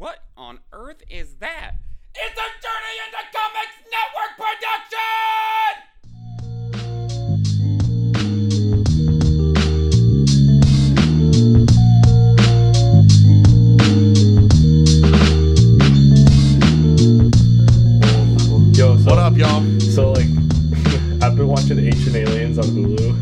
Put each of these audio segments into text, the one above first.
What on earth is that? It's a Journey into Comics Network production! Yo, so, What up, y'all? So like, I've been watching Ancient Aliens on Hulu,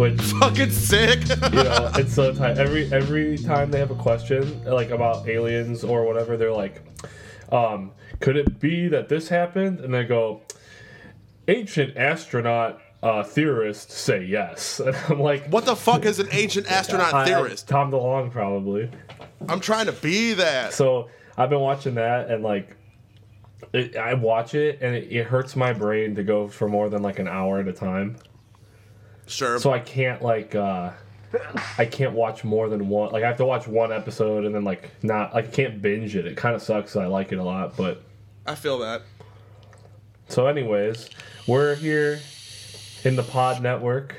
which Fucking sick. you know it's so tight. Every every time they have a question like about aliens or whatever, they're like, um, "Could it be that this happened?" And they go, "Ancient astronaut." Uh, theorists say yes, and I'm like, what the fuck is an ancient astronaut I- I- theorist? Tom DeLonge, probably. I'm trying to be that. So I've been watching that, and like, it, I watch it, and it, it hurts my brain to go for more than like an hour at a time. Sure. So I can't like, uh I can't watch more than one. Like I have to watch one episode, and then like not like I can't binge it. It kind of sucks. I like it a lot, but I feel that. so anyways, we're here in the Pod Network.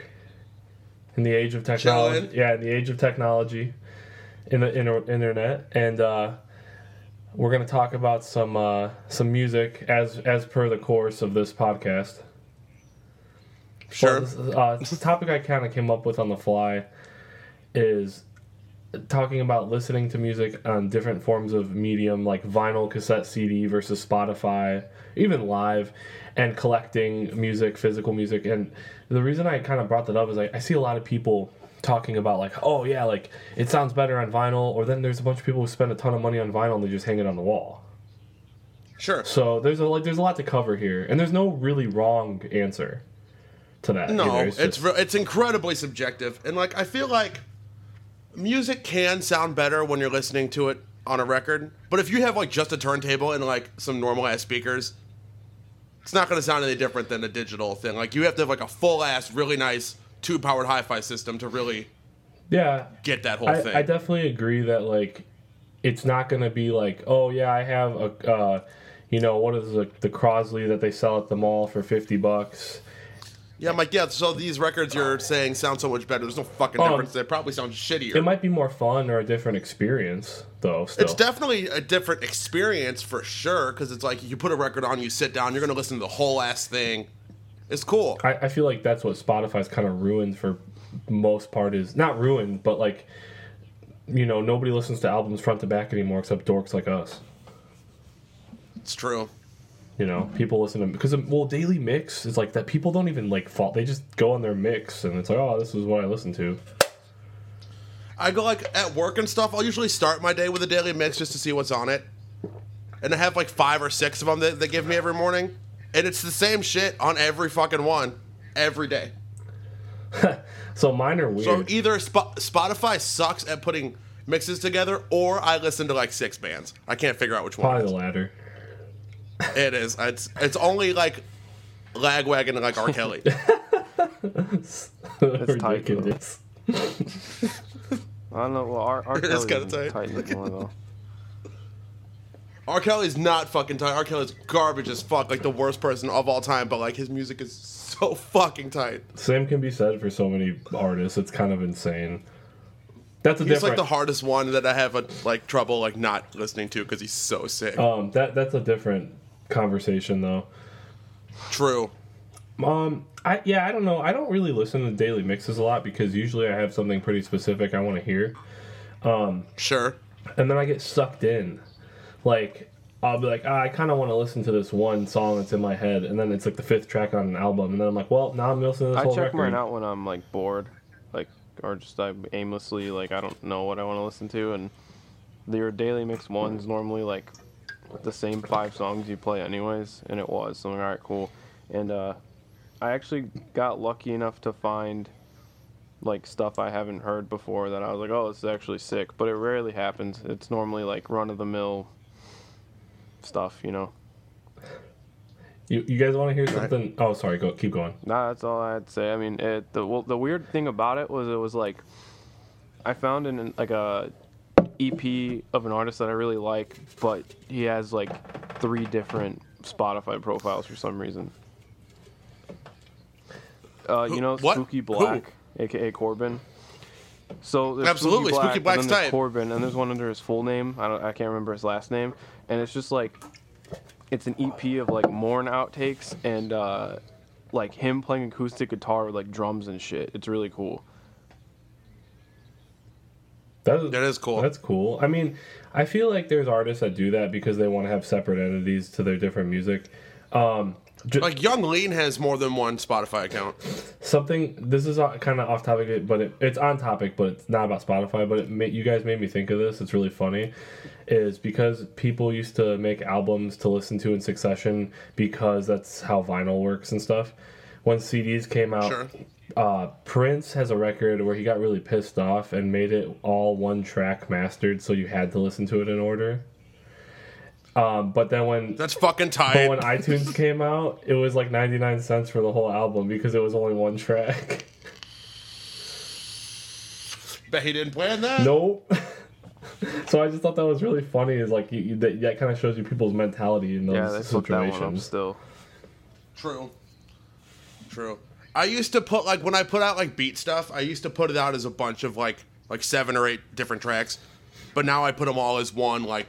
In the age of technology, Chillin'. yeah, in the age of technology, in the inter- internet, and uh, we're gonna talk about some uh, some music as as per the course of this podcast. Sure. Well, uh, topic I kind of came up with on the fly is talking about listening to music on different forms of medium, like vinyl, cassette, CD versus Spotify, even live, and collecting music, physical music. And the reason I kind of brought that up is like I see a lot of people talking about like, oh yeah, like it sounds better on vinyl, or then there's a bunch of people who spend a ton of money on vinyl and they just hang it on the wall. Sure. So there's a like there's a lot to cover here, and there's no really wrong answer to that. No, either. it's just- it's incredibly subjective, and like I feel like music can sound better when you're listening to it on a record, but if you have like just a turntable and like some normal ass speakers, it's not going to sound any different than a digital thing. Like you have to have like a full ass, really nice two powered hi-fi system to really yeah. get that whole I, thing. I definitely agree that like it's not gonna be like oh yeah I have a uh, you know what is the, the Crosley that they sell at the mall for fifty bucks. Yeah, I'm like, yeah, so these records you're saying sound so much better. There's no fucking Um, difference. They probably sound shittier. It might be more fun or a different experience though. Still. it's definitely a different experience for sure, because it's like you put a record on, you sit down, you're gonna listen to the whole ass thing. It's cool. I, I feel like that's what Spotify's kind of ruined for most part is not ruined, but like you know nobody listens to albums front to back anymore except dorks like us. It's true. You know, people listen to because um, well, daily mix is like that. People don't even like fault. They just go on their mix and it's like, oh, this is what I listen to. I go like at work and stuff. I'll usually start my day with a daily mix just to see what's on it, and I have like five or six of them that they give me every morning, and it's the same shit on every fucking one, every day. So mine are weird. So either Sp- Spotify sucks at putting mixes together, or I listen to like six bands. I can't figure out which one. Probably the latter. It is. It's it's only like Lagwagon and like R. Kelly. Ridiculous. I don't know. Well, R. R. Kelly's kinda tight. tight anymore though. R. Kelly's not fucking tight. R. Kelly's garbage as fuck, like the worst person of all time. But like his music is so fucking tight. Same can be said for so many artists. It's kind of insane. That's a He's different. like the hardest one that I have a, like trouble like not listening to because he's so sick. um, that that's a different conversation though. True. Um, I yeah, I don't know. I don't really listen to daily mixes a lot because usually I have something pretty specific I want to hear, Um, Sure. and then I get sucked in. Like I'll be like, ah, I kind of want to listen to this one song that's in my head, and then it's like the fifth track on an album, and then I'm like, well, now I'm listening to this I whole check mine out when I'm like bored, like or just I aimlessly like I don't know what I want to listen to, and your daily mix ones normally like the same five songs you play anyways, and it was. So I'm like, all right, cool. And uh, I actually got lucky enough to find like stuff I haven't heard before that I was like, oh, this is actually sick. But it rarely happens. It's normally like run of the mill stuff, you know. You, you guys want to hear something? Oh, sorry. Go keep going. Nah, that's all I had to say. I mean, it, the well, the weird thing about it was it was like I found in like a EP of an artist that I really like, but he has like three different Spotify profiles for some reason. Uh, you know, what? Spooky Who? Black, aka Corbin. So there's Absolutely, Spooky, Spooky Black, Black's and then there's. Corbin, and there's one under his full name. I don't, I can't remember his last name, and it's just like, it's an EP of like Mourn outtakes and uh, like him playing acoustic guitar with like drums and shit. It's really cool. That is, That is cool. That's cool. I mean, I feel like there's artists that do that because they want to have separate entities to their different music. Um, Like Yung Lean has more than one Spotify account. something. This is kind of off topic, but it, it's on topic, but it's not about Spotify. But it you guys made me think of this. It's really funny. Is because people used to make albums to listen to in succession because that's how vinyl works and stuff. When CDs came out, Sure. Uh, Prince has a record where he got really pissed off and made it all one track mastered, so you had to listen to it in order. Um, but then when That's fucking tight. but tight. when iTunes came out, it was like ninety nine cents for the whole album because it was only one track. Bet he didn't plan that. nope. so I just thought that was really funny. Is like you, you, that, that kind of shows you people's mentality in those Yeah, they fucked that one up situations. still. True. True. I used to put like when I put out like beat stuff, I used to put it out as a bunch of like like seven or eight different tracks. But now I put them all as one like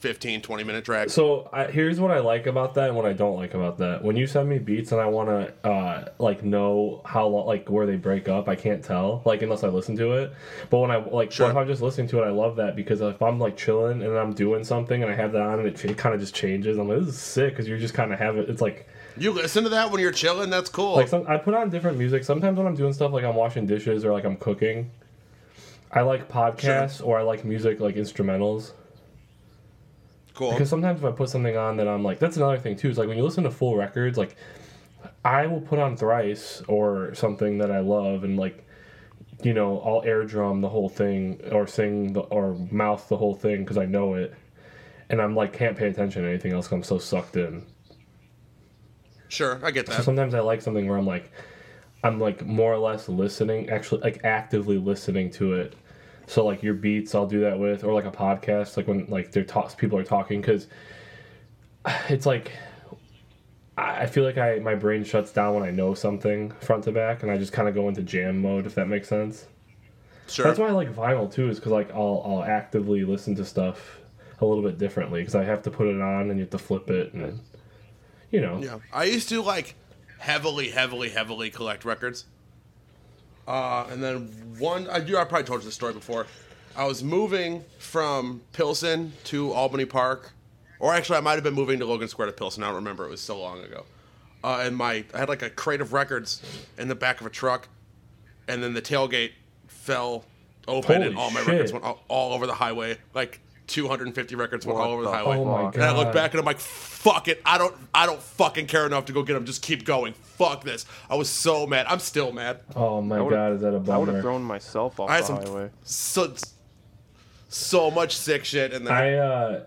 15 20 minute track. So I, here's what I like about that and what I don't like about that. When you send me beats and I want to uh, like know how long like where they break up, I can't tell like unless I listen to it. But when I like Sure. if I'm just listening to it, I love that because if I'm like chilling and I'm doing something and I have that on and it, it kind of just changes, I'm like this is sick because you're just kind of have it. It's like You listen to that when you're chilling, that's cool. like some, I put on different music. Sometimes when I'm doing stuff like I'm washing dishes or like I'm cooking, I like podcasts or I like music like instrumentals. cool. Because sometimes if I put something on that I'm like, that's another thing too. Is like when you listen to full records, like I will put on thrice or something that I love and like, you know, I'll air drum the whole thing or sing the, or mouth the whole thing because I know it, and I'm like can't pay attention to anything else. I'm so sucked in. Sure, I get that. So sometimes I like something where I'm like, I'm like more or less listening, actually like actively listening to it. So like your beats, I'll do that with, or like a podcast, like when like they're talks, people are talking, because it's like I I feel like I my brain shuts down when I know something front to back, and I just kind of go into jam mode, if that makes sense. Sure. That's why I like vinyl too, is because like I'll I'll actively listen to stuff a little bit differently, because I have to put it on and you have to flip it, and you know. Yeah, I used to like heavily, heavily, heavily collect records. Uh, and then one, I do. I probably told you the story before. I was moving from Pilsen to Albany Park, or actually, I might have been moving to Logan Square to Pilsen. I don't remember. It was so long ago. Uh, and my, I had like a crate of records in the back of a truck, and then the tailgate fell open, Holy and all my shit. records went all, all over the highway. Like 250 records went all over the, the highway. Oh my fuck? And I look back and I'm like, fuck it. I don't I don't fucking care enough to go get them. Just keep going. Fuck this. I was so mad. I'm still mad. Oh my god, is that a bummer? I would have thrown myself off I had the some highway. so so much sick shit in there. I uh,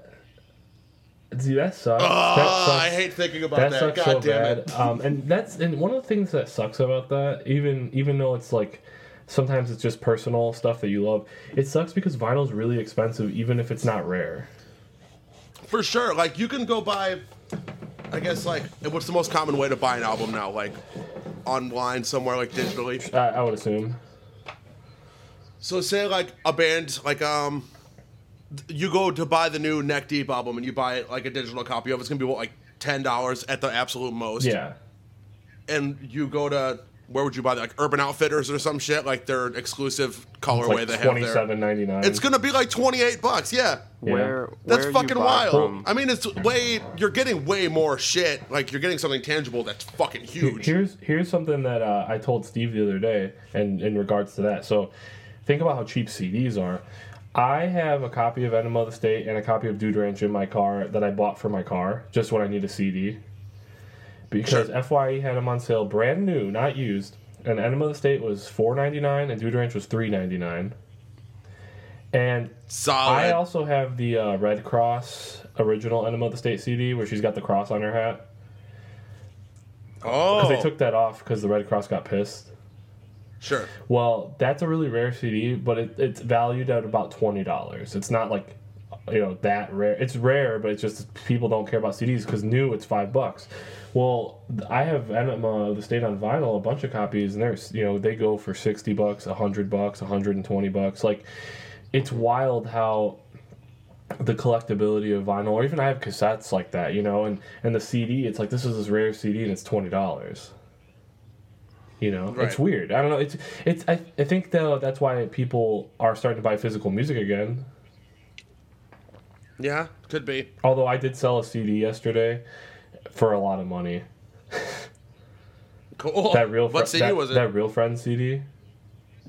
dude, that sucks. Ugh, that sucks. I hate thinking about that that. sucks God so damn bad. it. Um, and that's and one of the things that sucks about that, even even though it's like sometimes it's just personal stuff that you love, it sucks because vinyl's really expensive, even if it's not rare. For sure. Like you can go buy I guess like what's the most common way to buy an album now? Like online somewhere like digitally. I, I would assume. So say like a band like um you go to buy the new Neck Deep album and you buy it like a digital copy of it, it's gonna be what like ten dollars at the absolute most. Yeah. and you go to where would you buy that? Like Urban Outfitters or some shit, like their exclusive It's colorway like they have there. seven ninety nine. It's gonna be like twenty eight bucks. Yeah, Yeah. Where that's where fucking buy wild. From, I mean, it's way you're getting way more shit. Like you're getting something tangible that's fucking huge. Here's here's something that uh, I told Steve the other day, and in regards to that. So, think about how cheap CDs are. I have a copy of Enema of the State and a copy of Dude Ranch in my car that I bought for my car just when I need a CD. Because Sure. FYE had them on sale, brand new, not used. And Enema of the State was four ninety nine, and Dude Ranch was three ninety nine. And Solid. I also have the uh, Red Cross original Enema of the State CD where she's got the cross on her hat. oh, Because they took that off because the Red Cross got pissed. sure. Well, that's a really rare CD, but it, it's valued at about twenty dollars. It's not like you know that rare. It's rare, but it's just people don't care about CDs because new it's five bucks. Well, I have Enema of the State on vinyl, a bunch of copies, and there's you know they go for sixty bucks, hundred bucks, hundred and twenty bucks. Like, it's wild how the collectability of vinyl, or even I have cassettes like that, you know, and and the CD, it's like this is this rare CD and it's twenty dollars. You know, it's weird. I don't know. It's it's. I, I think though that's why people are starting to buy physical music again. Yeah, could be. Although I did sell a CD yesterday for a lot of money. Cool. That real What Fri- CD that, was it? that real friend CD.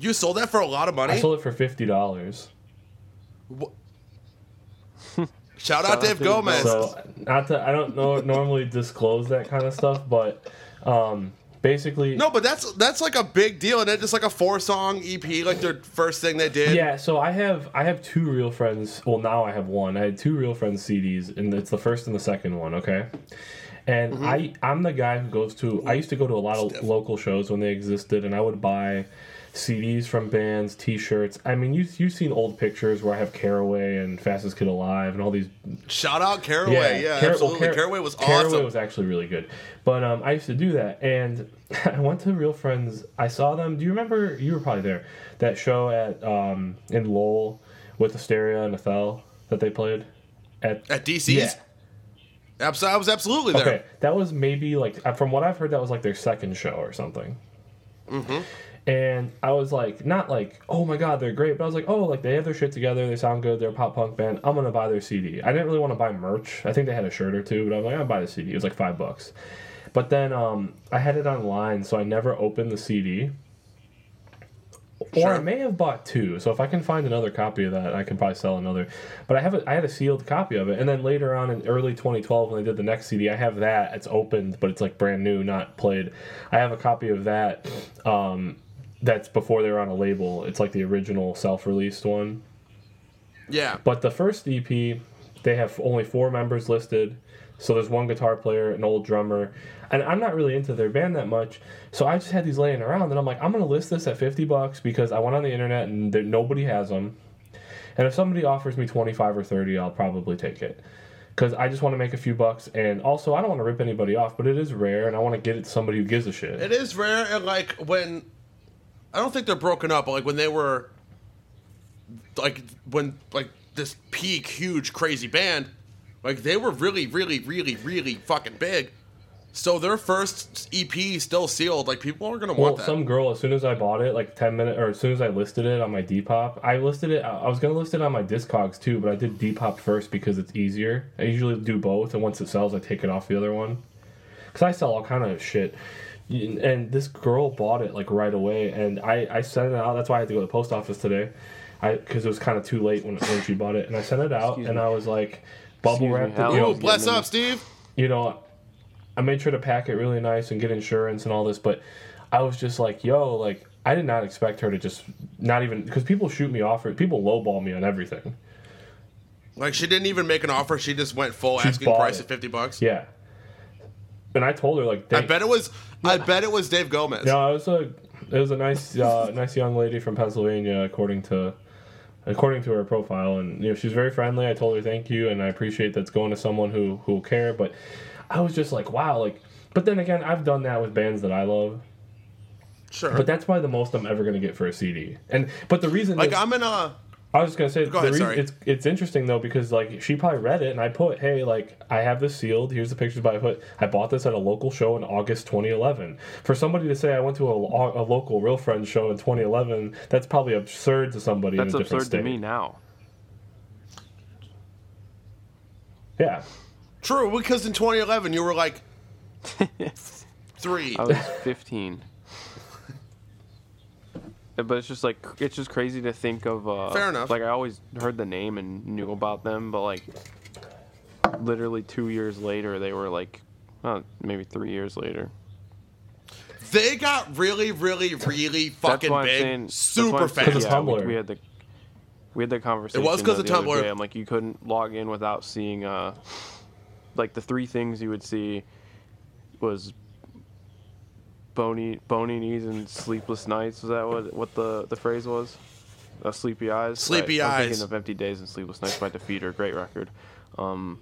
you sold that for a lot of money. I sold it for fifty dollars. Shout out Shout out Dave Dave Gomez. So not to I don't know normally disclose that kind of stuff, but um, basically no, but that's that's like a big deal, and it's just like a four song EP, like their first thing they did. Yeah, so I have I have two real friends. Well, now I have one. I had two real friends CDs, and it's the first and the second one. Okay, and Mm-hmm. I I'm the guy who goes to. I used to go to a lot of Stiff. local shows when they existed, and I would buy CDs from bands, T-shirts. I mean, you you've seen old pictures where I have Caraway and Fastest Kid Alive and all these Shout out Caraway. Yeah, Car- well, absolutely. Car- Caraway was Caraway awesome. Caraway was actually really good. But um, I used to do that, and I went to Real Friends. I saw them. Do you remember? You were probably there. That show at um, in Lowell with Asteria and Ethel that they played at. At DC's? Yeah. Abs- I was absolutely there. Okay, that was maybe like uh, from what I've heard, that was like their second show or something. Mm-hmm. And I was like, not like, oh my god, they're great, but I was like, oh, like they have their shit together, they sound good, they're a pop punk band. I'm gonna buy their CD. I didn't really want to buy merch. I think they had a shirt or two, but I was like, I'll buy the CD. It was like five bucks. But then um, I had it online, so I never opened the CD. Or I may have bought two, so if I can find another copy of that, I can probably sell another. But I have a, I had a sealed copy of it, and then later on in early 2012, when they did the next CD, I have that. It's opened, but it's like brand new, not played. I have a copy of that. Um, that's before they were on a label. It's like the original self-released one. Yeah. But the first EP, they have only four members listed. So there's one guitar player, an old drummer, and I'm not really into their band that much. So I just had these laying around, and I'm like, I'm gonna list this at 50 bucks because I went on the internet and there, nobody has them. And if somebody offers me 25 or 30, I'll probably take it. Because I just want to make a few bucks, and also I don't want to rip anybody off, but it is rare, and I want to get it to somebody who gives a shit. It is rare, and like when I don't think they're broken up, but like when they were like when like this peak, huge, crazy band, like they were really, really, really, really fucking big. So their first EP still sealed. Like people aren't gonna Well, want that. Well, some girl, as soon as I bought it, like ten minutes, or as soon as I listed it on my Depop, I listed it. I I was gonna list it on my Discogs too, but I did Depop first because it's easier. I usually do both, and once it sells, I take it off the other one. Cause I sell all kind of shit, and this girl bought it like right away, and I I sent it out. That's why I had to go to the post office today, I because it was kind of too late when when she bought it, and I sent it out, Excuse and me. I was like, bubble Excuse me, wrapped it. how- You know, bless getting up, Steve. you know, I made sure to pack it really nice and get insurance and all this, but I was just like, yo, like, I did not expect her to just not even because people shoot me off people lowball me on everything. Like she didn't even make an offer. She just went full She asking bought price it. at fifty bucks. Yeah. And I told her like, I bet it was. I bet it was Dave Gomez. No, it was a it was a nice uh, nice young lady from Pennsylvania, according to according to her profile, and you know she's very friendly. I told her thank you, and I appreciate that's going to someone who who will care. But I was just like, wow, like. But then again, I've done that with bands that I love. Sure. But that's probably the most I'm ever gonna get for a CD. And but the reason like is, I'm in a. I was just gonna say Go ahead, reason sorry. it's it's interesting though because like she probably read it and I put hey like I have this sealed here's the pictures but I put I bought this at a local show in August 2011 for somebody to say I went to a, a local Real Friends show in 2011 that's probably absurd to somebody That's in a different absurd to state. me now. Yeah, True, because in 2011 you were like three. I was 15. But it's just like it's just crazy to think of. Uh, Fair enough. Like I always heard the name and knew about them, but like literally two years later, they were like, uh, maybe three years later. They got really, really, really fucking big, saying super why I'm saying, fast. of yeah, we, Tumblr. we had the we had the conversation. It was because of Tumblr. day. I'm like, you couldn't log in without seeing uh, like the three things you would see was bony bony knees and sleepless nights. Was that what what the the phrase was? uh, Sleepy Eyes. Sleepy eyes I'm Eyes. thinking of Empty Days and Sleepless Nights by Defeater. Great record. Um,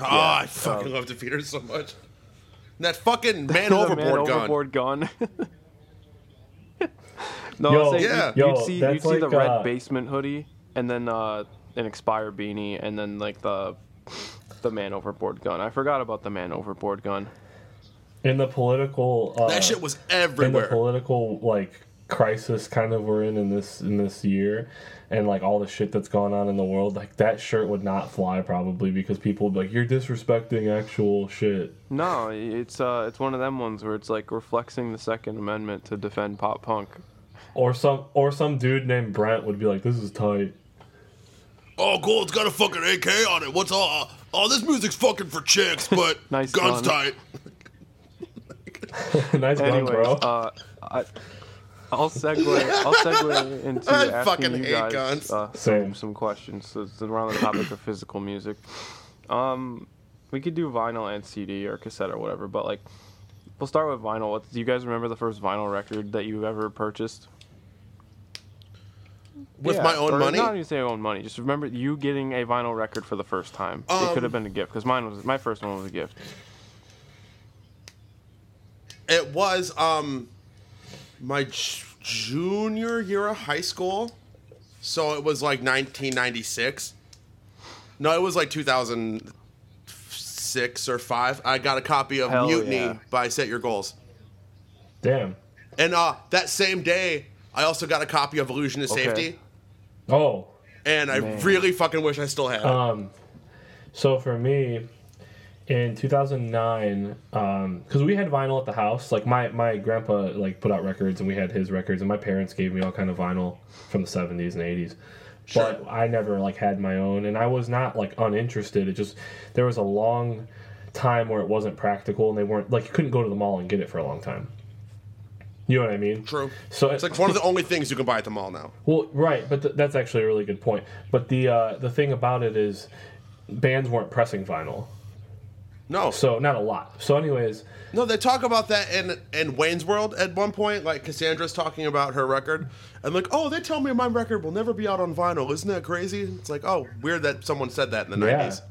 Oh, I uh, fucking love Defeater so much. And that fucking man overboard man gun. overboard gun. no, Yo, I'm Yeah. you'd, you'd see, you'd that's see the red uh, basement hoodie, and then uh, an Expire beanie, and then like the the man overboard gun. I forgot about the man overboard gun. In the political. Uh, that shit was everywhere. in the political like crisis kind of we're in in this in this year and like all the shit that's gone on in the world like that shirt would not fly probably because people would be like you're disrespecting actual shit No, it's uh, it's one of them ones where it's like reflexing the Second Amendment to defend pop punk. or some or some dude named Brent would be like this is tight oh, cool, it's got a fucking AK on it. What's all? Oh, this music's fucking for chicks, but Nice guns gun. tight. nice one Anyways, bro uh, I, I'll segue. I'll segue into I asking you guys guns. Uh, some, some questions. So it's around the topic of physical music. Um, we could do vinyl and CD or cassette or whatever, but like, we'll start with vinyl. What, do you guys remember the first vinyl record that you ever purchased? With Yeah, my own or money? Not even say own money. Just remember you getting a vinyl record for the first time. it Um, could have been a gift because mine was my first one was a gift. It was um my j- junior year of high school. So it was like 1996. No, it was like 2006 or 5. I got a copy of Hell Mutiny yeah. by Set Your Goals. damn And uh that same day, I also got a copy of Illusion of Okay. Safety. oh And I Man. really fucking wish I still had it. Um, so for me, in 2009, because we had vinyl at the house, like my my grandpa like put out records, and we had his records, and my parents gave me all kind of vinyl from the 70s and 80s. sure. But I never like had my own, and I was not like uninterested. It just there was a long time where it wasn't practical, and they weren't like you couldn't go to the mall and get it for a long time. You know what I mean? True. So It's like one of the only things you can buy at the mall now. well, right, but th- that's actually a really good point. But the uh, the thing about it is, bands weren't pressing vinyl, No. so not a lot. So, anyways, No, they talk about that in in Wayne's World at one point. Like Cassandra's talking about her record, and like, oh, they tell me my record will never be out on vinyl. Isn't that crazy? It's like, oh, weird that someone said that in the yeah, nineties.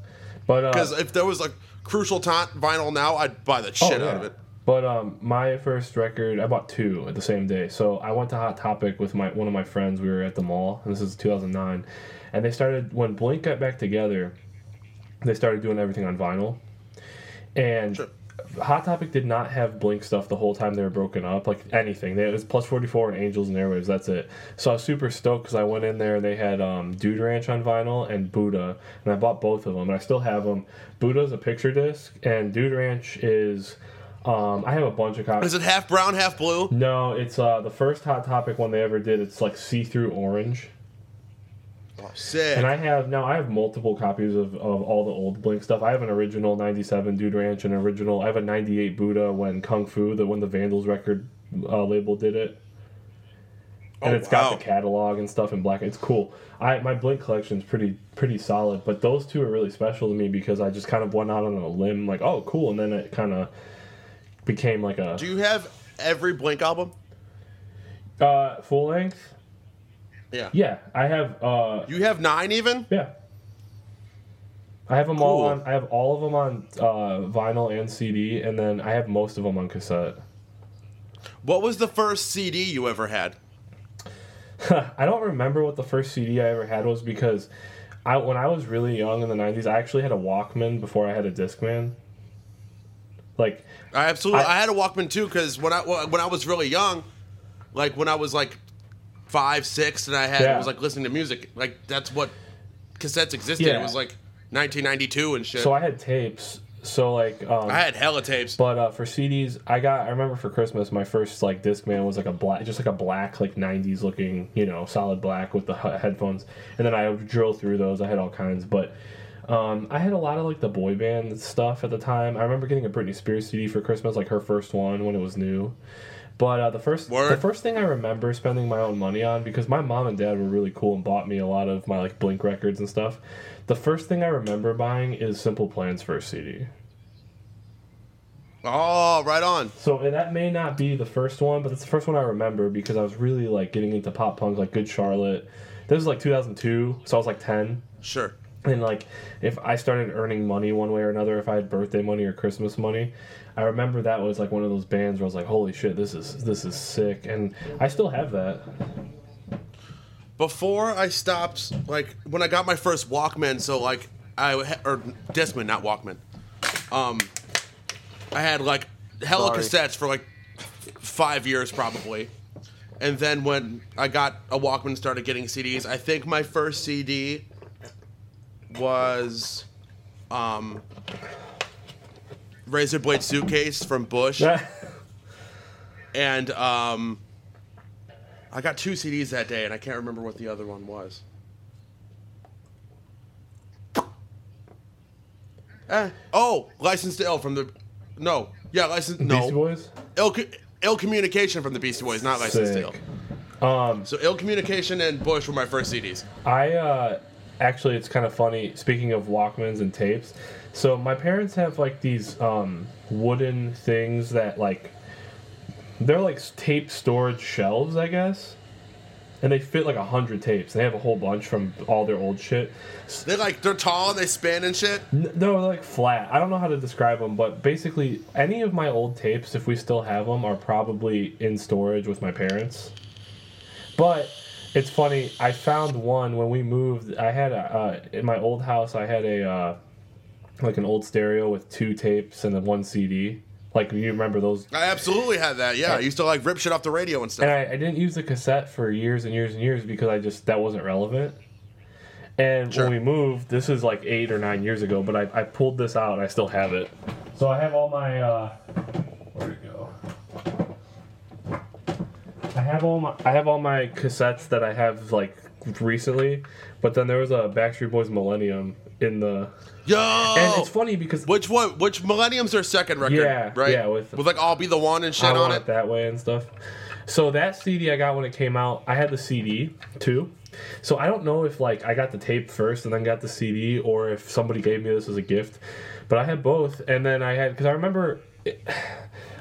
but uh, Because if there was a crucial time vinyl now, I'd buy the oh, shit yeah. out of it. But um, my first record, I bought two at the same day. So I went to Hot Topic with my one of my friends. We were at the mall, and this is 2009, and they started when Blink got back together. They started doing everything on vinyl, and Sure. Hot Topic did not have Blink stuff the whole time they were broken up, like anything. They, it was Plus 44 and Angels and Airwaves, that's it. So I was super stoked because I went in there and they had um, Dude Ranch on vinyl and Buddha, and I bought both of them, and I still have them. Buddha's a picture disc, and Dude Ranch is. Um, I have a bunch of copies. Is it half brown, half blue? No, it's uh, the first Hot Topic one they ever did. It's like see through orange. Oh, sick. And I have now I have multiple copies of, of all the old Blink stuff. I have an original '97 Dude Ranch, and an original. I have a '98 Buddha when Kung Fu, the when the Vandals record uh, label did it, and Oh, it's got wow. the catalog and stuff in black. It's cool. I my Blink collection's pretty pretty solid, but those two are really special to me because I just kind of went out on a limb, like oh cool, and then it kind of became like a Do you have every Blink album? uh, full length. Yeah. Yeah, I have. uh You have nine even? Yeah. I have them all Cool. on. I have all of them on uh, vinyl and CD, and then I have most of them on cassette. What was the first CD you ever had? I don't remember what the first CD I ever had was because I when I was really young in the '90s, I actually had a Walkman before I had a Discman. Like, I absolutely. I- I, had a Walkman too because when I when I was really young, like when I was like five, six, and I had Yeah. was like listening to music. Like that's what cassettes existed. Yeah. It was like 1992 and shit. so I had tapes. So like, um, I had hella tapes. But uh, for CDs, I got. I remember for Christmas, my first like Discman was like a black, just like a black, like '90s looking, you know, solid black with the headphones. And then I would drill through those. I had all kinds, but um, I had a lot of like the boy band stuff at the time. I remember getting a Britney Spears CD for Christmas, like her first one when it was new. But uh, the first, Word. the first thing I remember spending my own money on because my mom and dad were really cool and bought me a lot of my like Blink records and stuff. The first thing I remember buying is Simple Plan's first CD. Oh, right on. So and that may not be the first one, but it's the first one I remember because I was really like getting into pop punk, like Good Charlotte. This was like 2002, so I was like 10. Sure. And like, if I started earning money one way or another, if I had birthday money or Christmas money, I remember that was like one of those bands where I was like, "Holy shit, this is this is sick," and I still have that. Before I stopped, like when I got my first Walkman, so like I or Discman, not Walkman. Um, I had like hella Sorry. cassettes for like five years probably, and then when I got a Walkman, started getting CDs. I think my first CD was um, Razor Blade Suitcase from Bush. and um, I got two CDs that day, and I can't remember what the other one was. Eh. Oh, License to Ill from the. No. Yeah, License. No. Beastie. Boys. Ill, Ill Communication from the Beastie Boys, not License to Ill. Um, So Ill Communication and Bush were my first CDs. I uh, actually, it's kind of funny. Speaking of Walkmans and tapes, so my parents have like these um, wooden things that like they're like tape storage shelves, I guess, and they fit like a hundred tapes. They have a whole bunch from all their old shit. They like they're tall and they span and shit. N- No, they're like flat. I don't know how to describe them, but basically, any of my old tapes, if we still have them, are probably in storage with my parents. But it's funny. I found one when we moved. I had a uh, in my old house. I had a uh, like an old stereo with two tapes and then one CD. Like you remember those? I absolutely had that. Yeah, I used to like rip shit off the radio and And stuff. I, I didn't use the cassette for years and years and years because I just that wasn't relevant. And Sure. when we moved, this is like eight or nine years ago, but I, I pulled this out and I still have it. So I have all my uh where'd it go? I have all my I have all my cassettes that I have like recently, but then there was a Backstreet Boys Millennium in the Yo, and it's funny because which one? Which Millennium's their second record? Yeah, right. yeah, with- with like "I'll Be the One" and shit I on it. it that way and stuff. So that CD I got when it came out, I had the CD too. So I don't know if like I got the tape first and then got the CD, or if somebody gave me this as a gift. But I had both, and then I had because I remember.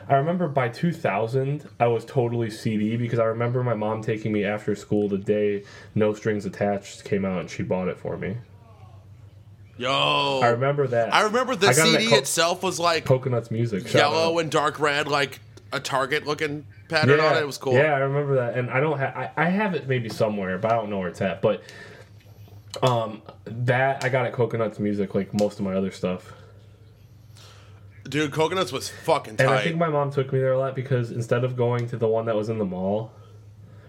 I remember by 2000, I was totally CD because I remember my mom taking me after school the day No Strings Attached came out and she bought it for me. Yo, I remember that. I remember the I got it at CD Co- itself was like Coconuts Music. yellow and dark red, like a Target looking pattern on it. It was cool. Yeah, I remember that, and I don't have. I, I have it maybe somewhere, but I don't know where it's at. But um, that I got at Coconuts Music, like most of my other stuff. Dude, Coconuts was fucking And I think my mom took me there a lot because instead of going to the one that was in the mall,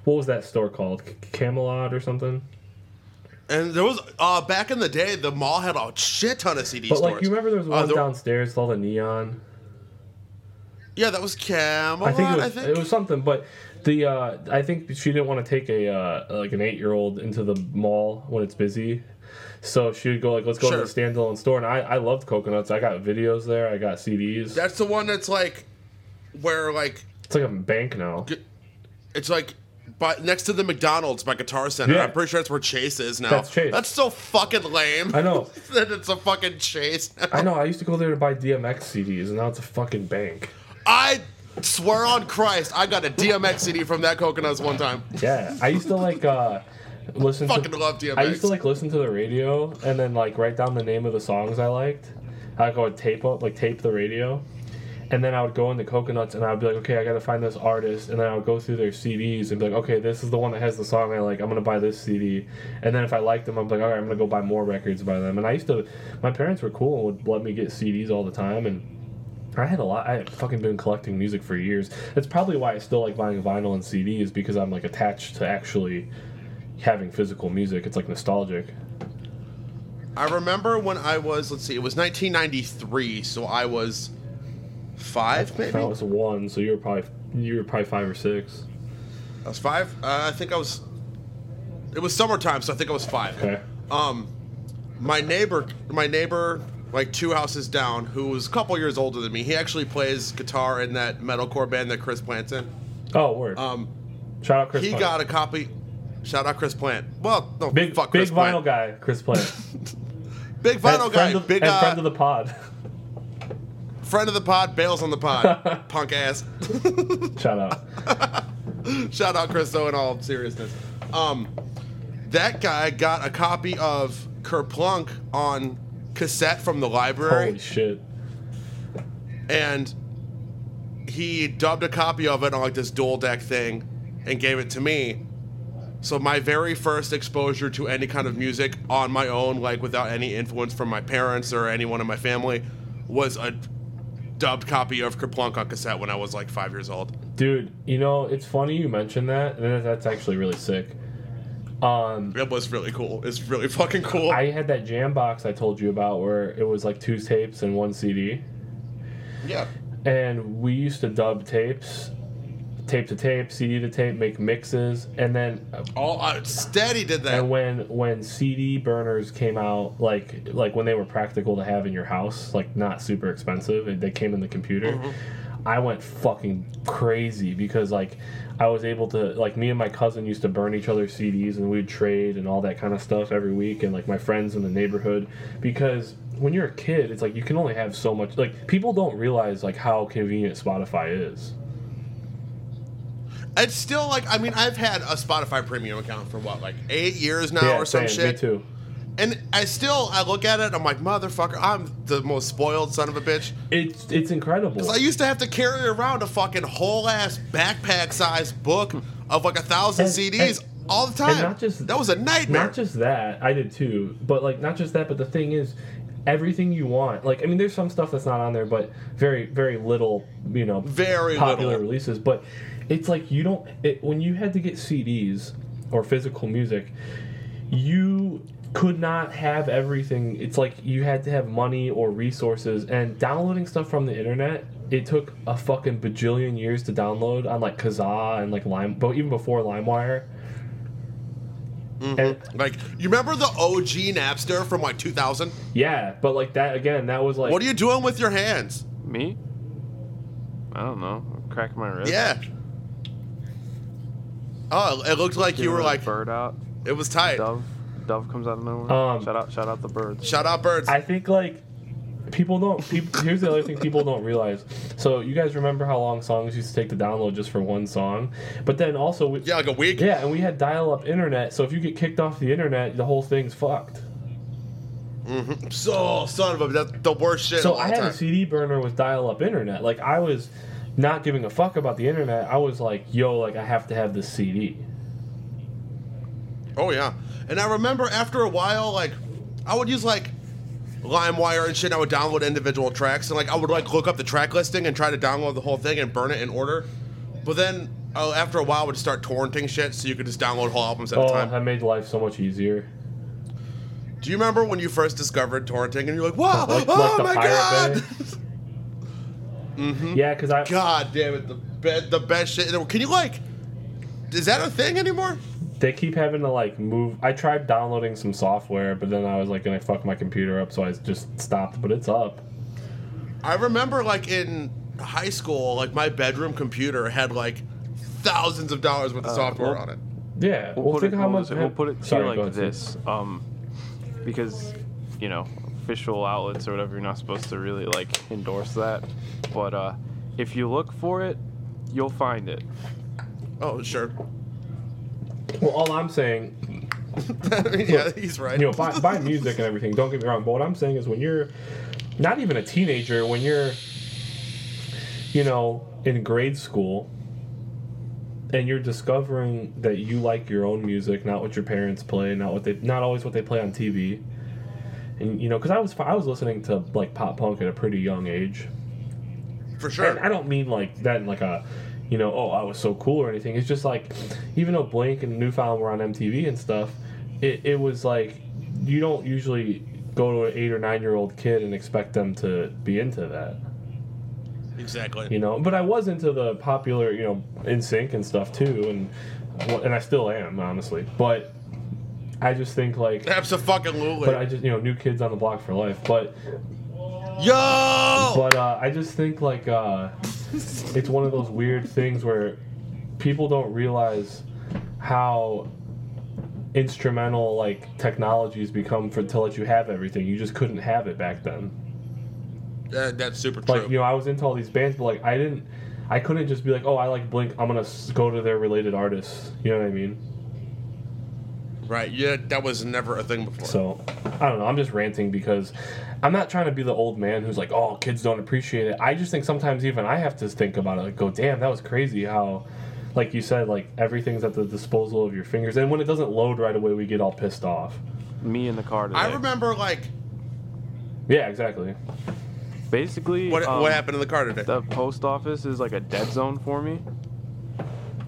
what was that store called? C- Camelot or something? and there was uh back in the day, the mall had a shit ton of CD But stores. like, you remember there was Uh, one there- downstairs with all the neon. Yeah, that was Camelot. I think it was. Think. It was something, but the uh, I think she didn't want to take a uh, like an eight year old into the mall when it's busy, so she would go like, "Let's go Sure. to the standalone store." And I I loved Coconuts. I got videos there. I got CDs. That's the one that's like where like it's like a bank now. it's like by, next to the McDonald's by Guitar Center. Yeah. I'm pretty sure that's where Chase is now. That's Chase. That's so fucking lame. I know. that it's a fucking Chase. Now. I know. I used to go there to buy DMX CDs, and now it's a fucking bank. I swear on Christ, I got a DMX CD from that Coconuts one time. Yeah, I used to like uh, listen. Fucking to, love DMX. I used to like listen to the radio and then like write down the name of the songs I liked. I would tape up, like tape the radio, and then I would go into Coconuts and I would be like, okay, I gotta find this artist, and then I would go through their CDs and be like, okay, this is the one that has the song I like. I'm gonna buy this CD, and then if I liked them, I'm like, all right, I'm gonna go buy more records by them. And I used to, my parents were cool and would let me get CDs all the time and. I had a lot. I had fucking been collecting music for years. That's probably why I still like buying vinyl and CDs because I'm like attached to actually having physical music. It's like nostalgic. I remember when I was, let's see, it was 1993, so I was five, maybe. I was one, so you were probably you were probably five or six. I was five. Uh, I think I was. It was summertime, so I think I was five. Okay. Um, my neighbor, my neighbor, like two houses down, who was a couple years older than me. He actually plays guitar in that metalcore band that Chris Plant's in. Oh, word. Um, Shout out Chris. he Plant. got a copy. Shout out Chris Plant. Well, no, big fuck big Chris vinyl guy, Chris Plant. Big vinyl And guy. friend of, big and uh, friend of the pod. friend of the pod, bails on the pod, punk ass. Shout out. Shout out Christo in all seriousness. Um, that guy got a copy of Kerplunk on cassette from the library, Holy shit. and he dubbed a copy of it on like this dual deck thing, and gave it to me. So my very first exposure to any kind of music on my own, like without any influence from my parents or anyone in my family, was a dubbed copy of Kerplunk on cassette when I was like five years old. Dude, you know, it's funny you mentioned that. That's actually really sick. Um, It was really cool. It's really fucking cool. I had that jam box I told you about where it was like two tapes and one CD. yeah. And we used to dub tapes, tape to tape, CD to tape, make mixes. And then All uh, steady did that. And when when CD burners came out, like like when they were practical to have in your house, like not super expensive, and they came in the computer. I went fucking crazy because like I was able to like me and my cousin used to burn each other's CDs and we'd trade and all that kind of stuff every week and like my friends in the neighborhood because when you're a kid it's like you can only have so much like people don't realize like how convenient Spotify is. It's still like I mean I've had a Spotify premium account for what like eight years now yeah, or some same, shit. me too. And I still I look at it I'm like motherfucker I'm the most spoiled son of a bitch. It's it's incredible. 'Cause I used to have to carry around a fucking whole ass backpack sized book of like a thousand And- CDs and- all the time. and not just- that was a nightmare. Not just that, I did too. But like, not just that, but the thing is, everything you want. Like, I mean, there's some stuff that's not on there, but very, very little, you know, Very popular little. releases. But it's like you don't. It, when you had to get CDs or physical music, you could not have everything. It's like you had to have money or resources, and downloading stuff from the internet. It took a fucking bajillion years to download on like Kazaa and like Lime, but even before LimeWire. Mm-hmm. And like you remember the OG Napster from like 2000? Yeah, but like that again, that was like What are you doing with your hands? Me? I don't know. Cracking my wrist. Yeah. Oh, it looked like you were like bird out. it was tight. Dove. Dove comes out of nowhere. Um, shout out! Shout out the birds. Shout out birds. I think like people don't. People, here's the other thing people don't realize. So you guys remember how long songs used to take to download just for one song, but then also we, yeah, like a week. yeah, and we had dial-up internet. So if you get kicked off the internet, the whole thing's fucked. So son of a that's the worst shit. So of all I had time. a CD burner with dial-up internet. Like I was not giving a fuck about the internet. I was like, yo, like I have to have this CD. Oh yeah, and I remember after a while, like I would use like LimeWire and shit. And I would download individual tracks, and like I would like look up the track listing and try to download the whole thing and burn it in order. But then uh, after a while, I would start torrenting shit, so you could just download whole albums at Oh, a time. that made life so much easier. Do you remember when you first discovered torrenting and you're like, "Wow, Like- oh like my Pirate god, Yeah, because I god damn it, the be- the best shit." Can you like? Is that a thing anymore? they keep having to like move. I tried downloading some software, but then I was like gonna fuck my computer up, so I just stopped. But it's up. I remember like in high school, like my bedroom computer had like thousands of dollars worth of software well- on it. Yeah, We'll, well, put think it, how we'll, much. we'll put it to Sorry, you like this, um, because you know official outlets or whatever, you're not supposed to really like endorse that. But uh, if you look for it, you'll find it. Oh, sure. Well, all I'm saying, yeah, he's right. you know, buy, buy music and everything. Don't get me wrong, but what I'm saying is when you're not even a teenager, when you're, you know, in grade school, and you're discovering that you like your own music, not what your parents play, not what they, not always what they play on TV. And you know, because I was I was listening to like pop punk at a pretty young age. For sure. And I don't mean like that in like a, you know, oh, I was so cool or anything. It's just like, even though Blink and Newfound were on MTV and stuff, it, it was like, you don't usually go to an eight or nine year old kid and expect them to be into that, exactly. you know. But I was into the popular, you know, NSYNC and stuff too, and and I still am honestly. But I just think like, Absolutely. but I just you know, New Kids on the Block for life. But Yo! But uh, I just think like uh, it's one of those weird things where people don't realize how instrumental like technologies become for to let you have everything. You just couldn't have it back then. Uh, that's super true. Like you know, I was into all these bands, but like I didn't, I couldn't just be like, oh, I like Blink. I'm gonna go to their related artists. You know what I mean? Right? Yeah, that was never a thing before. So I don't know. I'm just ranting because I'm not trying to be the old man who's like, oh, kids don't appreciate it. I just think sometimes even I have to think about it. Like, go, damn, that was crazy. How, like you said, like everything's at the disposal of your fingers, and when it doesn't load right away, we get all pissed off. Me in the car today. I remember like Yeah, exactly. Basically, what um, what happened in the car today. the post office is like a dead zone for me.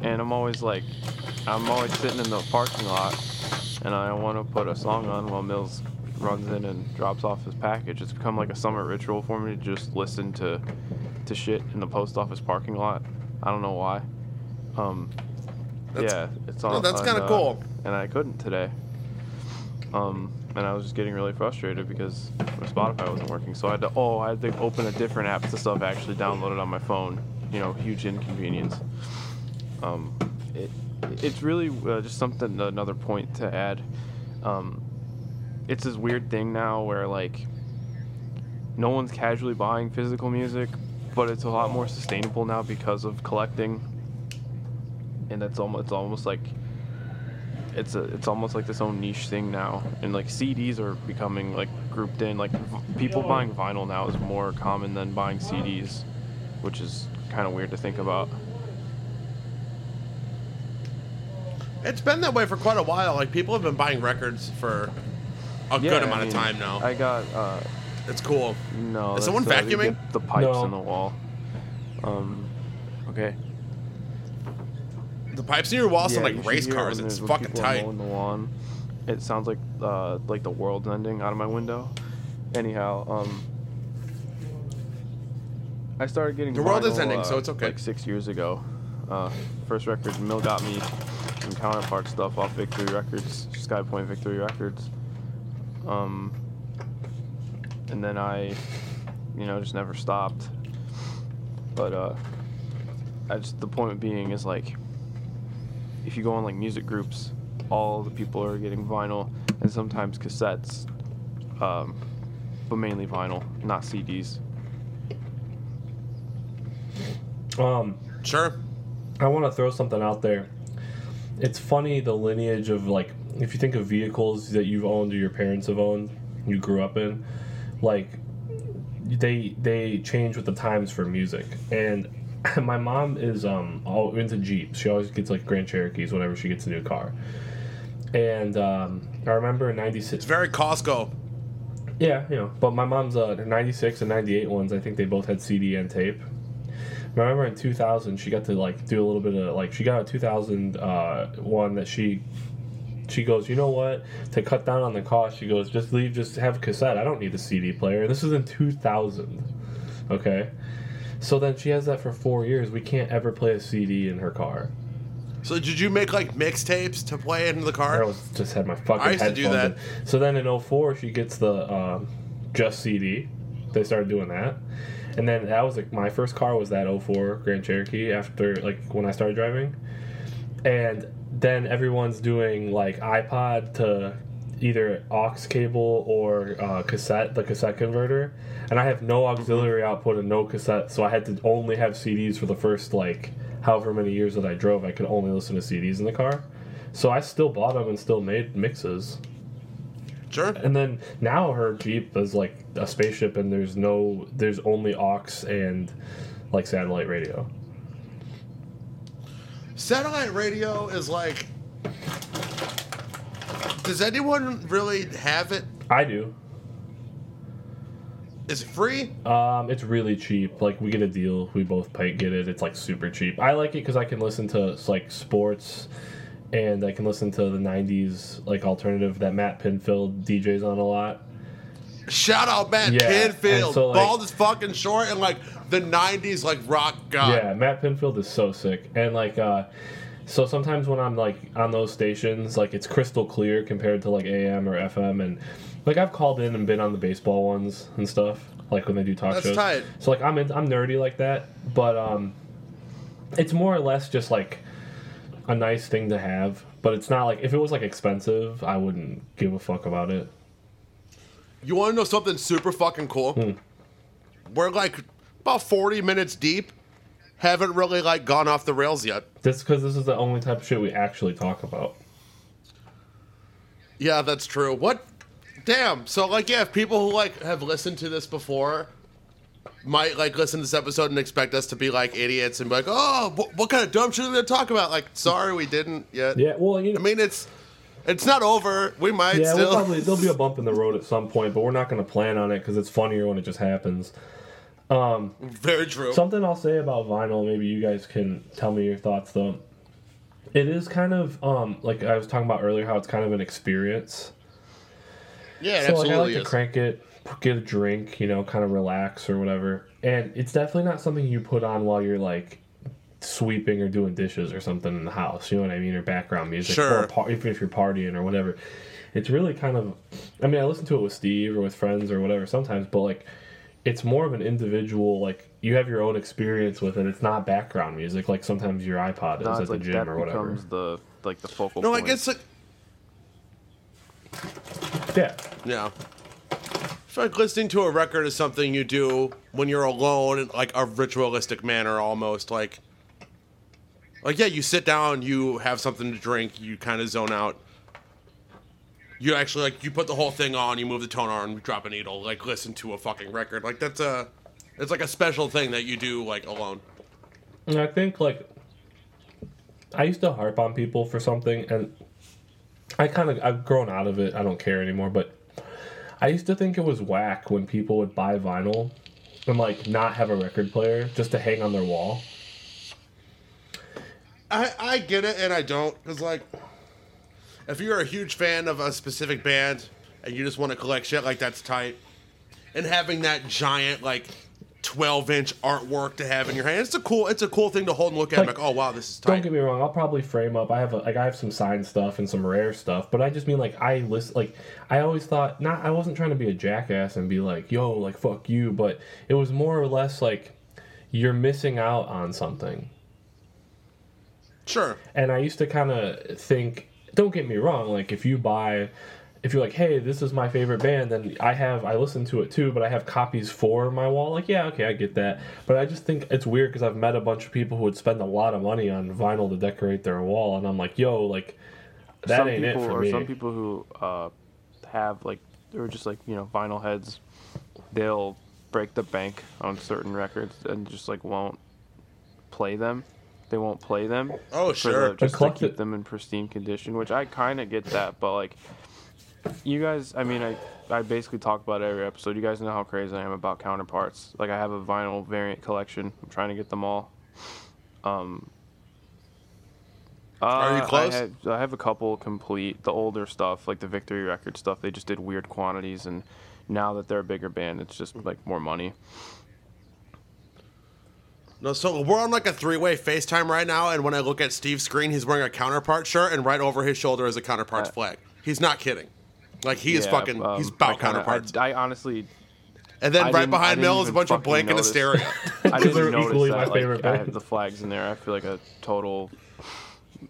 And I'm always like, I'm always sitting in the parking lot and I want to put a song on while Mills runs in and drops off his package. It's become like a summer ritual for me to just listen to, to shit in the post office parking lot. I don't know why. Um, That's- yeah, it's on. no, that's kinda uh, cool. And I couldn't today. Um, and I was just getting really frustrated because my Spotify wasn't working. So I had to oh I had to open a different app to stuff actually downloaded on my phone. You know, huge inconvenience. Um, it it's really uh, just something another point to add. Um, it's this weird thing now where like no one's casually buying physical music, but it's a lot more sustainable now because of collecting. And that's almost it's almost like it's a it's almost like this own niche thing now and like cds are becoming like grouped in like v- people buying vinyl now is more common than buying cds which is kind of weird to think about It's been that way for quite a while. Like people have been buying records for a good I amount mean, of time now. i got uh it's cool. no Is someone vacuuming? the pipes No. in the wall um okay The pipes in your wall sound Yeah, you like race hear it cars. It's there's- when fucking people are tight. mowing the lawn. It sounds like uh, like the world's ending out of my window. Anyhow, um, I started getting The world is ending, uh, so it's okay. Like six years ago, uh, first record Mill got me some counterpart stuff off Victory Records, Sky Point Victory Records. Um, and then I, you know, just never stopped. But uh, I just the point being is like if you go on like music groups, all the people are getting vinyl and sometimes cassettes, um, but mainly vinyl, not CDs. Um, Sure. I want to throw something out there. It's funny the lineage of like if you think of vehicles that you've owned or your parents have owned, you grew up in, like they they change with the times for music. And my mom is um all into Jeeps. She always gets like Grand Cherokees whenever she gets a new car. And um, I remember in '96. It's very Costco. Yeah, you know, but my mom's uh, 96 and 98 ones, I think they both had CD and tape. Remember in 2000, she got to like do a little bit of like she got a 2000 uh, one that she she goes, you know what? To cut down on the cost, she goes, just leave, just have a cassette. I don't need a CD player. This is in 2000. Okay, so then she has that for four years. We can't ever play a CD in her car. So did you make like mixtapes to play in the I car? was just had my fucking I used to do that. in. So then in 04, she gets the um, just CD. They started doing that. And then that was like my first car was that 04 Grand Cherokee after like when I started driving. And then everyone's doing like iPod to either aux cable or uh, cassette, the cassette converter. And I have no auxiliary output and no cassette, so I had to only have CDs for the first like however many years that I drove. I could only listen to CDs in the car. So I still bought them and still made mixes. Sure. And then now her Jeep is like a spaceship, and there's no, there's only aux and like satellite radio. Satellite radio is like. Does anyone really have it? I do. Is it free? Um, it's really cheap. Like we get a deal, we both pay, get it. It's like super cheap. I like it because I can listen to like sports, and I can listen to the '90s like alternative that Matt Pinfield DJs on a lot. Shout out Matt Yeah, Pinfield, so, like- bald as fucking short, and like the '90s like rock god. Yeah, Matt Pinfield is so sick, and like, uh, so sometimes when I'm like on those stations, like it's crystal clear compared to like AM or FM, and like I've called in and been on the baseball ones and stuff, like when they do talk That's shows. tight. So like I'm in, I'm nerdy like that, but um, it's more or less just like a nice thing to have. But it's not like if it was like expensive, I wouldn't give a fuck about it. You want to know something super fucking cool? Hmm. we're like about 40 minutes deep. Haven't really like gone off the rails yet. That's because this is the only type of shit we actually talk about. Yeah, that's true. What? Damn. So like, yeah, if people who like have listened to this before might like listen to this episode and expect us to be like idiots and be like, oh, wh- what kind of dumb shit are we gonna talk about? Like, sorry, we didn't yet. Yeah, well, you know, I mean, it's it's not over. We might yeah, still. we'll probably there'll be a bump in the road at some point, but we're not going to plan on it because it's funnier when it just happens. Um, Very true. Something I'll say about vinyl, maybe you guys can tell me your thoughts though. It is kind of um like I was talking about earlier, how it's kind of an experience. yeah, so like I like is. to crank it, get a drink, you know, kind of relax or whatever. And it's definitely not something you put on while you're like sweeping or doing dishes or something in the house. You know what I mean? Or background music, Sure. or par- even if you're partying or whatever. It's really kind of. I mean, I listen to it with Steve or with friends or whatever sometimes, but like, it's more of an individual. Like you have your own experience with it. It's not background music like sometimes your iPod is No, at it's the like gym that or whatever. becomes the like the focal no, point. I guess like Yeah. yeah. Like listening to a record is something you do when you're alone in like a ritualistic manner, almost like. Like yeah, you sit down, you have something to drink, you kind of zone out. You actually like you put the whole thing on, you move the tone arm, you drop a needle, like listen to a fucking record. Like that's a, it's like a special thing that you do like alone. And I think like I used to harp on people for something, and I kind of I've grown out of it. I don't care anymore. But I used to think it was whack when people would buy vinyl and like not have a record player just to hang on their wall. I, I get it and I don't because like if you're a huge fan of a specific band and you just want to collect shit like that's tight and having that giant like 12 inch artwork to have in your hand it's a cool it's a cool thing to hold and look at Like, like, oh wow this is Don't get me wrong. I'll probably frame up. I have a, like I have some signed stuff and some rare stuff, but I just mean like I list like I always thought not. I wasn't trying to be a jackass and be like yo like fuck you, but it was more or less like you're missing out on something. sure And I used to kind of think, don't get me wrong, like if you buy, if you're like, hey, this is my favorite band, then I have, I listen to it too, but I have copies for my wall. Like, yeah, okay, I get that. But I just think it's weird because I've met a bunch of people who would spend a lot of money on vinyl to decorate their wall, and I'm like, yo, like, that some ain't people it for or me. some people who uh, have like or just like you know vinyl heads, they'll break the bank on certain records and just like won't play them. They won't play them. Oh, sure. the- just to keep them in pristine condition, which I kind of get that, but like you guys, I mean, I I basically talk about every episode. You guys know how crazy I am about counterparts. Like I have a vinyl variant collection. I'm trying to get them all. Um. Are you uh, close? I have, I have a couple complete. The older stuff, like the Victory Record stuff, they just did weird quantities, and now that they're a bigger band, it's just like more money. no so we're on like a three-way facetime right now and when i look at steve's screen he's wearing a counterpart shirt and right over his shoulder is a counterparts Uh, flag he's not kidding like he is Yeah, fucking um, he's I about kinda- counterparts I, I honestly, and then I right behind didn't mill is a bunch of fucking blank and notice. hysteria I didn't They're notice equally that. my like, favorite I have the flags in there. I feel like a total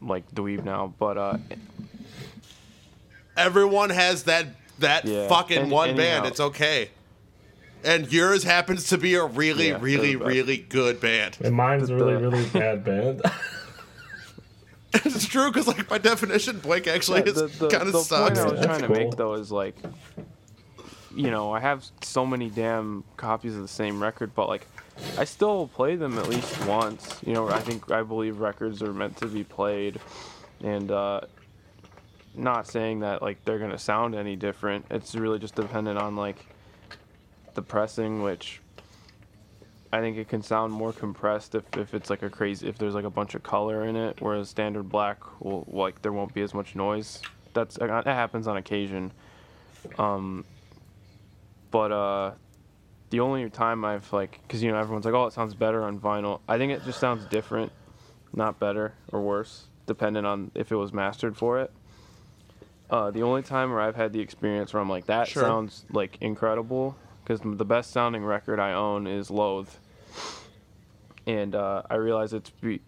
like dweeb now, but uh, everyone has that that Yeah, fucking and- one anyhow. band. It's okay. And yours happens to be a really, Yeah, really, they're the best. really good band. and mine's a really, really bad band. it's true because, like by definition, Blink actually Yeah, is the, the, kind of sucks. point I was trying to make though is like, you know, I have so many damn copies of the same record, but like, I still play them at least once. You know, I think I believe records are meant to be played, and uh, not saying that like they're gonna sound any different. It's really just dependent on like the pressing, which I think it can sound more compressed if, if it's like a crazy if there's like a bunch of color in it, whereas standard black will like there won't be as much noise. That's uh, that happens on occasion. Um, but uh, the only time I've like, cause you know everyone's like, oh, it sounds better on vinyl. I think it just sounds different, not better or worse, depending on if it was mastered for it. Uh, the only time where I've had the experience where I'm like, that Sure. sounds like incredible, because the best sounding record I own is Loathe, and uh, I realize it's be-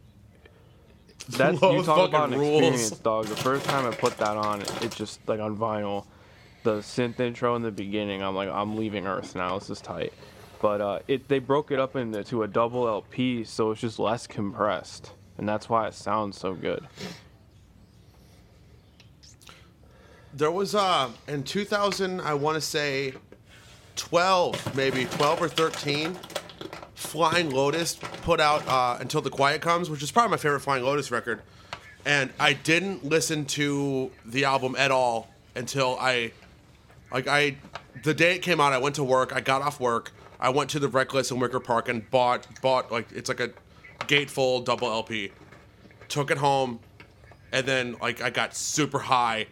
that's you Loathe talk about an rules. experience, dog. The first time I put that on, it, it just like on vinyl, the synth intro in the beginning. I'm like, I'm leaving Earth now. This is tight. but uh, it they broke it up into a double LP, so it's just less compressed, and that's why it sounds so good. There was uh in 2000, I want to say 12, maybe 12 or 13. Flying Lotus put out uh, Until the Quiet Comes, which is probably my favorite Flying Lotus record. And I didn't listen to the album at all until I, like, I, the day it came out, I went to work, I got off work, I went to the Reckless in Wicker Park and bought, bought, like, it's like a gatefold double LP. Took it home, and then, like, I got super high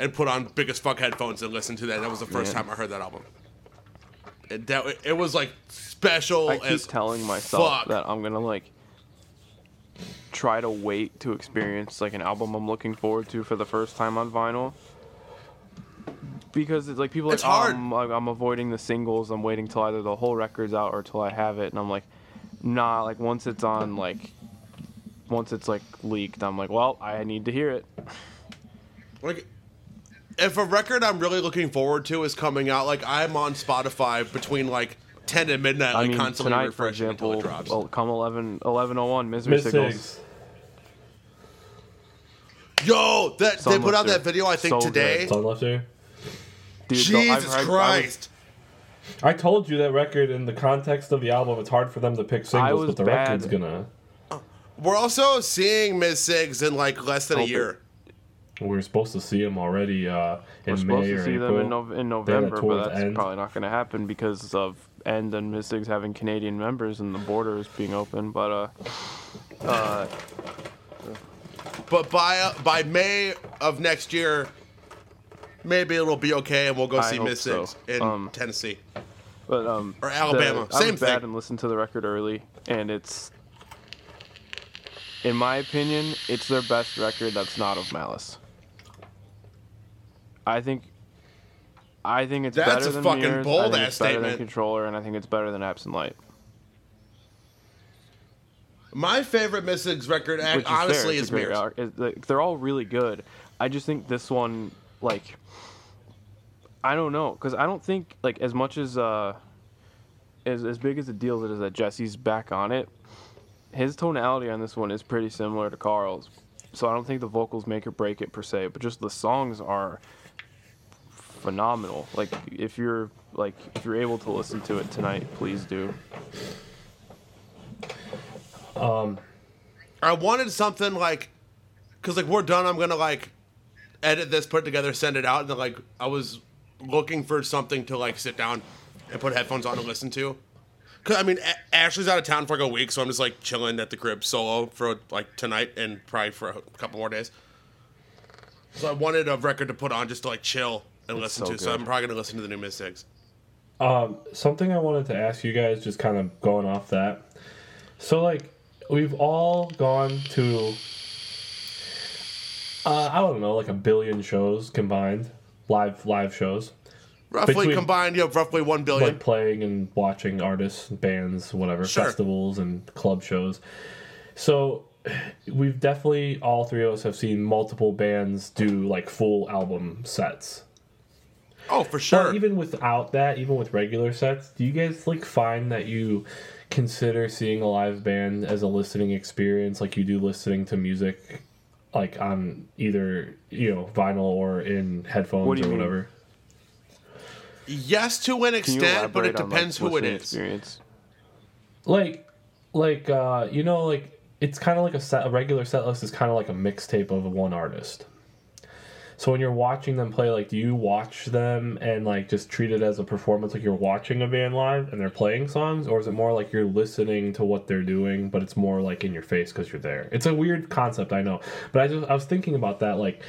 and put on biggest fuck headphones and listened to that. That was the first Man. time I heard that album. It, that, it was like special I keep telling myself fuck. that I'm gonna like try to wait to experience like an album I'm looking forward to for the first time on vinyl. Because it's like people are It's like, oh, hard. oh, I'm, like, I'm avoiding the singles. I'm waiting till either the whole record's out or till I have it. And I'm like, nah. Like once it's on, like once it's like leaked, I'm like, well, I need to hear it. like if a record I'm really looking forward to is coming out, like I'm on Spotify between like 10 and midnight, I like mean, constantly tonight, for refreshing until example, it drops. well, come 11, 1101, Misery Miss Signals. Sigs. Yo, that they put out Sunlifter. that video I think So today. good. Sunlifter. Dude, so I've Jesus heard- I was- Christ! I told you that record in the context of the album, it's hard for them to pick singles, was but the bad. record's gonna. We're also seeing Miss Sigs in like less than a Hope it- year. We were supposed to see them already uh, in We're supposed May to or see April. them in, Nov- in They had a November, tour but that's end. probably not going to happen because of End and Mystics having Canadian members and the borders being open. But uh, uh, But by uh, by May of next year, maybe it'll be okay, and we'll go I see hope Miss so. In Um, Tennessee. but um, Or Alabama, the- I same was bad thing. and listened to the record early, and it's, in my opinion, it's their best record that's not of Malice. I think. I think it's That's better a than fucking Mirrors, I bold think ass it's better than statement. Controller, and I think it's better than Absent Light. My favorite Miss Sigs record, ac- Which is fair, honestly, it's is great Mirrors. It- like, they're all really good. I just think this one, like, I don't know, because I don't think like as much as uh, as as big as a deal as it is that Jesse's back on it. His tonality on this one is pretty similar to Karl's, so I don't think the vocals make or break it per se, but just the songs are phenomenal. Like if you're like if you're able to listen to it tonight, please do. Um, I wanted something like, cause like we're done. I'm gonna like edit this, put it together, send it out, and then like I was looking for something to like sit down and put headphones on and listen to. Cause I mean, a- Ashley's out of town for like a week, so I'm just like chilling at the crib solo for like tonight and probably for a couple more days. So I wanted a record to put on just to like chill and listen so to. So. I'm probably gonna listen to the new Mystics. Um, something I wanted to ask you guys, just kind of going off that. So, like, we've all gone to, uh, I don't know, like a billion shows combined, live live shows, Roughly Between- combined, you have roughly one billion. like playing and watching artists, bands, whatever, Sure. festivals and club shows. So, we've definitely all three of us have seen multiple bands do like full album sets. Oh, for sure. But even without that, even with regular sets, do you guys like find that you consider seeing a live band as a listening experience like you do listening to music like on either, you know, vinyl or in headphones What do you or mean? whatever? yes, to an extent, but it elaborate on, like, depends who it is. Experience? Like like uh you know like it's kind of like a set a regular set list is kind of like a mixtape of one artist. So when you're watching them play, like, do you watch them and like just treat it as a performance, like you're watching a band live and they're playing songs, or is it more like you're listening to what they're doing, but it's more like in your face because you're there? It's a weird concept, I know, but I just I was thinking about that. Like,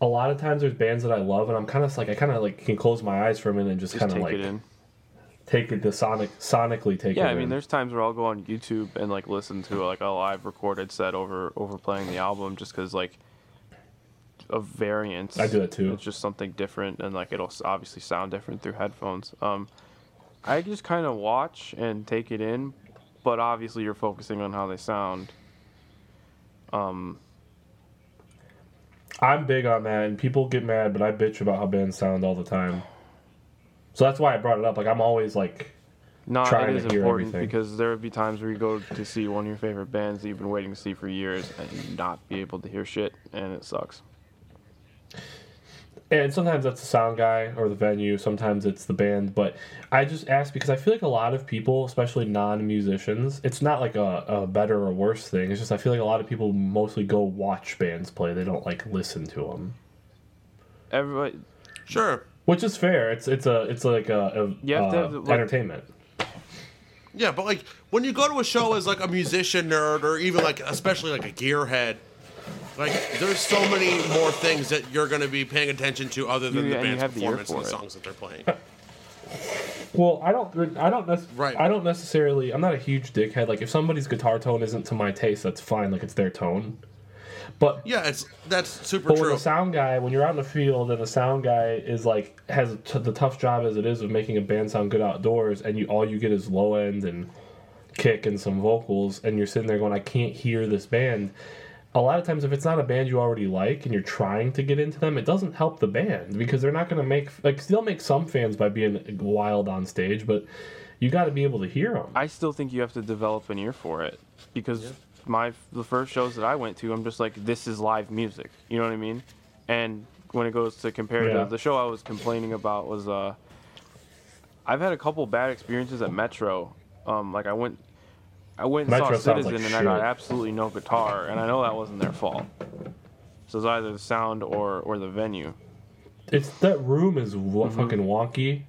a lot of times there's bands that I love, and I'm kind of like I kind of like can close my eyes for a minute and just, Just kind of like it in. take it the sonic sonically take it. Yeah, I mean, in. there's times where I'll go on YouTube and like listen to like a live recorded set over over playing the album, just because like of variance. I do that too. It's just something different, and like it'll obviously sound different through headphones. Um, I just kind of watch and take it in, but obviously you're focusing on how they sound. Um, I'm big on that, and people get mad, but I bitch about how bands sound all the time. So that's why I brought it up. Like I'm always like Not trying it is important everything. because there would be times where you go to see one of your favorite bands that you've been waiting to see for years and not be able to hear shit, and it sucks. And sometimes that's the sound guy or the venue sometimes it's the band but i just ask because i feel like a lot of people especially non-musicians it's not like a, a better or worse thing it's just i feel like a lot of people mostly go watch bands play they don't like listen to them Everybody, Sure. which is fair it's it's a it's like a, a You have to uh, have the- like- entertainment Yeah, but like when you go to a show as like a musician nerd or even like especially like a gearhead, like there's so many more things that you're going to be paying attention to other than You- the band's have the performance and the songs that they're playing. Well, I don't. I don't. Nec- Right. I don't necessarily. I'm not a huge dickhead. Like, if somebody's guitar tone isn't to my taste, that's fine. Like, it's their tone. But Yeah, it's that's super but when true. the sound guy, when you're out in the field and the sound guy is like has t- the tough job as it is of making a band sound good outdoors, and you all you get is low end and kick and some vocals, and you're sitting there going, I can't hear this band. A lot of times, if it's not a band you already like and you're trying to get into them, it doesn't help the band because they're not going to make like they'll make some fans by being wild on stage, but you got to be able to hear them. I still think you have to develop an ear for it because my the first shows that I went to, I'm just like, this is live music. You know what I mean? And when it goes to compare Yeah. to the show I was complaining about was uh, I've had a couple bad experiences at Metro. Um, like I went, I went and Metro saw Citizen like and I got absolutely no guitar, and I know that wasn't their fault. So it's either the sound or or the venue. it's that room is w- Mm-hmm. fucking wonky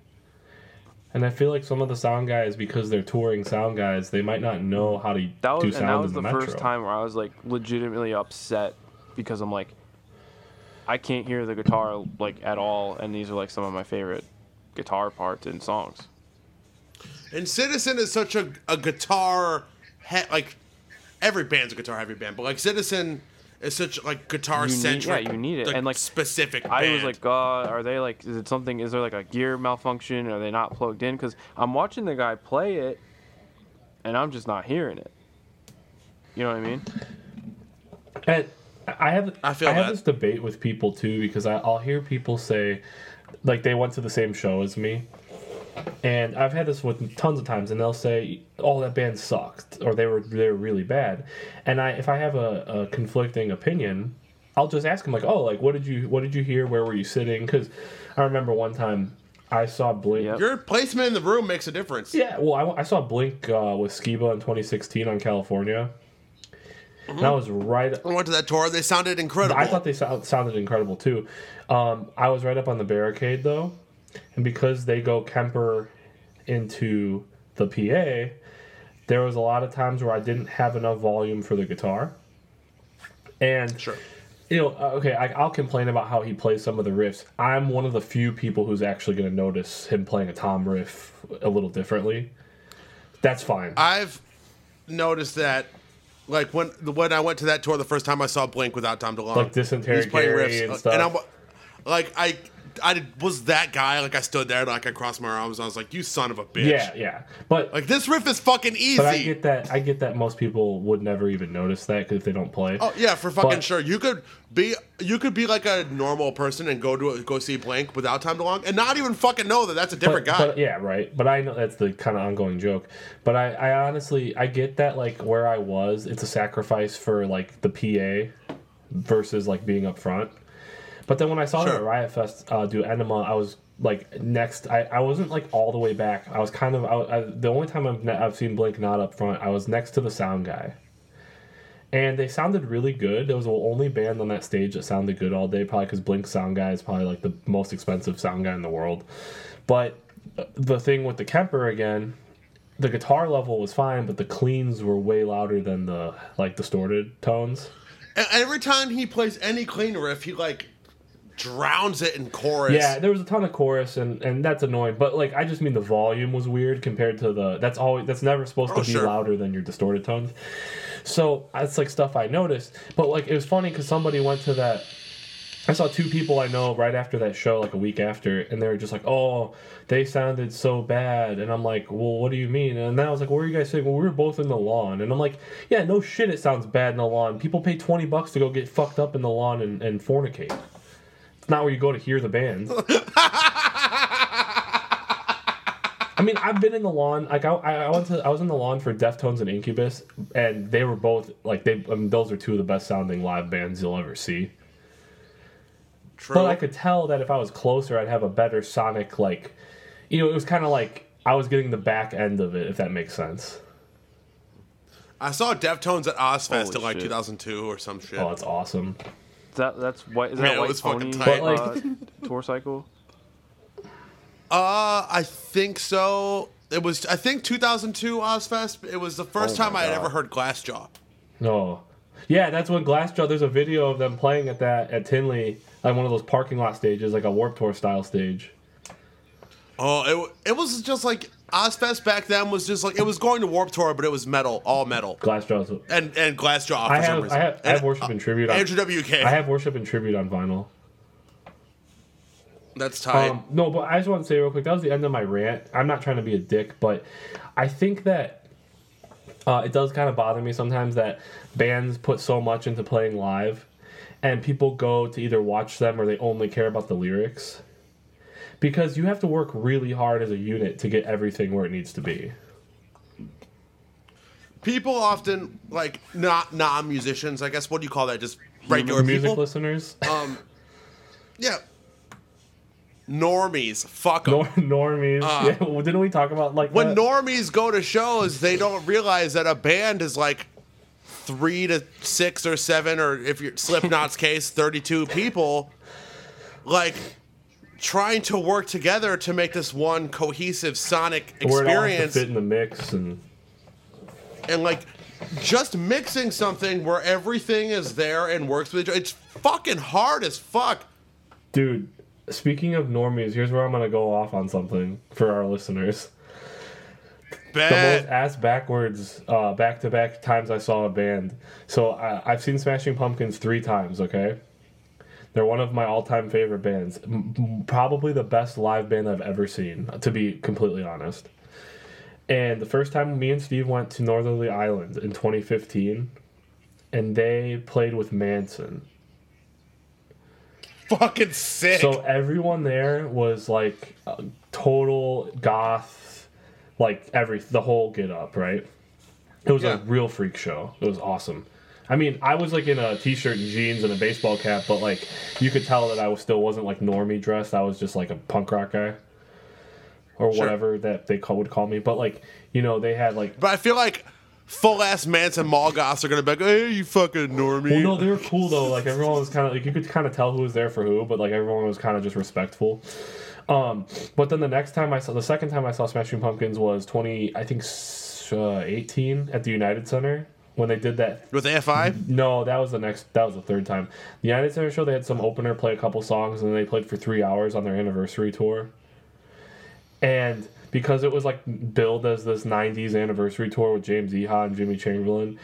and i feel like some of the sound guys because they're touring sound guys they might not know how to That was do and sound that was in the, the, metro first time where I was like legitimately upset because I'm like I can't hear the guitar like at all and these are like some of my favorite guitar parts in songs. and Citizen is such a, a guitar he- like every band's a guitar heavy band, but like Citizen is such like guitar centric. yeah, you need it. And, like, specific. I was like, God, are they like? Is it something? Is there like a gear malfunction? Are they not plugged in? Because I'm watching the guy play it, and I'm just not hearing it. You know what I mean? and i have I feel have this debate with people too because I, i'll hear people say like they went to the same show as me and I've had this with tons of times, and they'll say, "Oh, that band sucked," or "They were they were really bad." And I, if I have a, a conflicting opinion, I'll just ask them like, "Oh, like what did you what did you hear? Where were you sitting?" Because I remember one time I saw Blink. Yep. your placement in the room makes a difference. Yeah, well, I, I saw Blink uh, with Skiba in 2016 on California. Mm-hmm. That was right. I went to that tour. They sounded incredible. I thought they sound, sounded incredible too. Um, I was right up on the barricade though, and because they go Kemper into the PA, there was a lot of times where I didn't have enough volume for the guitar. And sure. you know, uh, okay, I, I'll complain about how he plays some of the riffs. I'm one of the few people who's actually going to notice him playing a tom riff a little differently. That's fine. I've noticed that, like when when I went to that tour the first time I saw Blink without Tom DeLonge, Like Dysentery Gary and uh, stuff. and I'm like I I did- was that guy. Like I stood there, like I crossed my arms. I was like, "You son of a bitch!" yeah, yeah, but Like this riff is fucking easy. but I get that. I get that most people would never even notice that if they don't play. Oh yeah, for fucking But- sure. You could be you could be like a normal person and go to a, go see Blink without Tom DeLonge and not even fucking know that that's a different but, guy. but- yeah, right. But I know that's the kind of ongoing joke. But I, I honestly, I get that. Like where I was, it's a sacrifice for like the PA versus like being up front. But then when I saw them Sure. at Riot Fest uh, do Enema, I was like next. I, I wasn't like all the way back. I was kind of. I, I, the only time I've, I've seen Blink not up front, I was next to the sound guy. And they sounded really good. It was the only band on that stage that sounded good all day, probably because Blink sound guy is probably like the most expensive sound guy in the world. But uh, the thing with the Kemper again, the guitar level was fine, but the cleans were way louder than the like distorted tones. Every time he plays any clean riff, he like drowns it in chorus. Yeah, there was a ton of chorus, and and that's annoying. But like, I just mean the volume was weird compared to the. That's always that's never supposed Oh, to be sure. louder than your distorted tones. So that's like stuff I noticed. But like, it was funny because somebody went to that. I saw two people I know right after that show, like a week after, and they were just like, "Oh, they sounded so bad," and I'm like, "Well, what do you mean?" And then I was like, "What were you guys saying?" Well, we were both in the lawn, and I'm like, "Yeah, no shit, it sounds bad in the lawn. People pay twenty bucks to go get fucked up in the lawn and, and fornicate. It's not where you go to hear the band." I mean, I've been in the lawn. Like I, I went to, I was in the lawn for Deftones and Incubus, and they were both like they. I mean, those are two of the best sounding live bands you'll ever see. True. But I could tell that if I was closer, I'd have a better sonic like. You know, it was kind of like I was getting the back end of it, if that makes sense. I saw Deftones at Ozzfest Holy in like shit. 2002 or some shit. Oh, it's awesome. That that's white. Is Man, that it white was fucking pony tight. Uh, tour cycle? Uh, I think so. It was I think 2002 Ozzfest. It was the first Oh time my I had God. ever heard Glassjaw. No. Yeah, that's when Glassjaw. There's a video of them playing at that at Tinley, like one of those parking lot stages, like a Warp Tour style stage. Oh, it it was just like Ozzfest back then was just like it was going to Warp Tour, but it was metal, all metal, Glassjaw's. and and Glassjaw for I some have, reason. I have, I have And, worship and tribute. uh, On, Andrew WK. I have worship and tribute on vinyl. That's tight. Um, no, but I just want to say real quick. That was the end of my rant. I'm not trying to be a dick, but I think that uh, it does kind of bother me sometimes that bands put so much into playing live, and people go to either watch them or they only care about the lyrics. Because you have to work really hard as a unit to get everything where it needs to be. people often like not non musicians. I guess what do you call that? Just regular music people. listeners, Um, yeah. Normies, fuck 'em. Nor- normies. Uh, yeah, well, didn't we talk about like when that? normies go to shows, they don't realize that a band is like three to six or seven, or if you're Slipknot's case, thirty-two people, like trying to work together to make this one cohesive sonic where it all has to experience, fit in the mix and and like just mixing something where everything is there and works with each other. It's fucking hard as fuck. Dude, speaking of normies, here's where I'm gonna go off on something for our listeners. The most ass backwards, uh, back to back times I saw a band. So I, I've seen Smashing Pumpkins three times. Okay, they're one of my all time favorite bands. Probably the best live band I've ever seen, to be completely honest. And the first time me and Steve went to Northerly Island in 2015, and they played with Manson. fucking sick. So everyone there was like uh, total goth, like every the whole get up, right? It was Yeah. a real freak show. It was awesome. I mean, I was like in a t-shirt and jeans and a baseball cap, but like you could tell that I was still wasn't like normie dressed. I was just like a punk rock guy, or Sure. whatever that they call, would call me. But like you know, they had like But I feel like full ass Manson mall goths are gonna be like, hey, you fucking normie. Well, no, they were cool though. Like everyone was kind of like you could kind of tell who was there for who, but like everyone was kind of just respectful. Um, but then the next time I saw, the second time I saw Smashing Pumpkins was twenty, I think, uh, eighteen at the United Center when they did that. With AFI? No, that was the next. That was the third time. The United Center show they had some opener play a couple songs and then they played for three hours on their anniversary tour. And because it was like billed as this '90s anniversary tour with James Iha and Jimmy Chamberlin,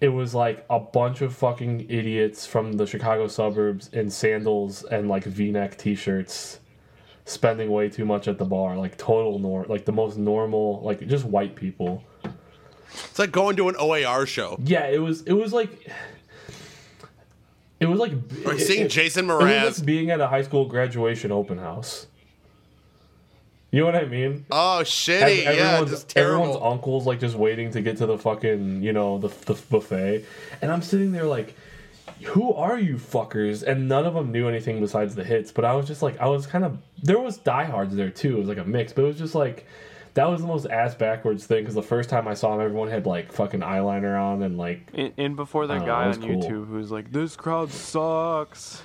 it was like a bunch of fucking idiots from the Chicago suburbs in sandals and like V-neck T-shirts, spending way too much at the bar, like total nor like the most normal, like just white people. It's like going to an OAR show. Yeah, it was. It was like. It was like Or seeing it- Jason It was Mraz. like being at a high school graduation open house. You know what I mean? Oh, shitty. Yeah, just everyone's uncles like just waiting to get to the fucking you know the, the buffet, and I'm sitting there like, who are you fuckers? And none of them knew anything besides the hits. But I was just like, I was kind of there was diehards there too. It was like a mix, but it was just like. That was the most ass backwards thing because the first time I saw him, everyone had like fucking eyeliner on and like And, in before that Oh, guy that on was cool. YouTube who's like, "This crowd sucks."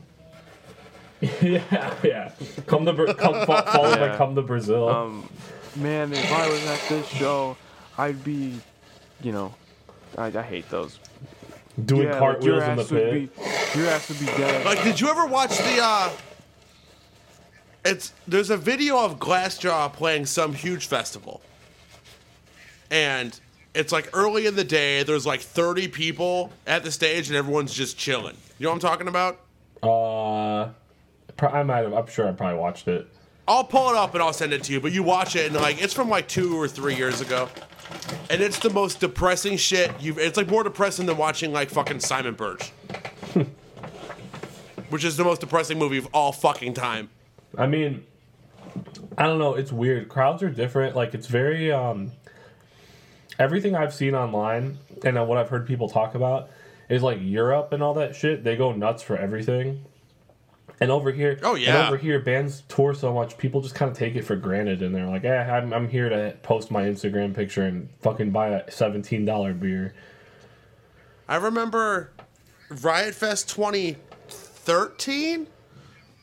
yeah, yeah. Come to Bra- come fo- followed by Yeah. come to Brazil. Um, man, if I was at this show, I'd be, you know, I, I hate those. doing yeah, like, cartwheels your in the pit. be, your ass would be dead. Like, did you ever watch the, uh. It's. There's a video of Glassjaw playing some huge festival. And it's like early in the day, there's like 30 people at the stage, and everyone's just chilling. You know what I'm talking about? Uh, I might have. I'm sure I probably watched it. I'll pull it up and I'll send it to you. But you watch it and like it's from like two or three years ago, and it's the most depressing shit you've. It's like more depressing than watching like fucking Simon Birch, which is the most depressing movie of all fucking time. I mean, I don't know. It's weird. Crowds are different. Like it's very um. Everything I've seen online and uh, what I've heard people talk about is like Europe and all that shit. They go nuts for everything. And over here, Oh, and yeah. over here, bands tour so much, people just kind of take it for granted, and they're like, "Eh, I'm, I'm here to post my Instagram picture and fucking buy a seventeen dollar beer." I remember Riot Fest 2013.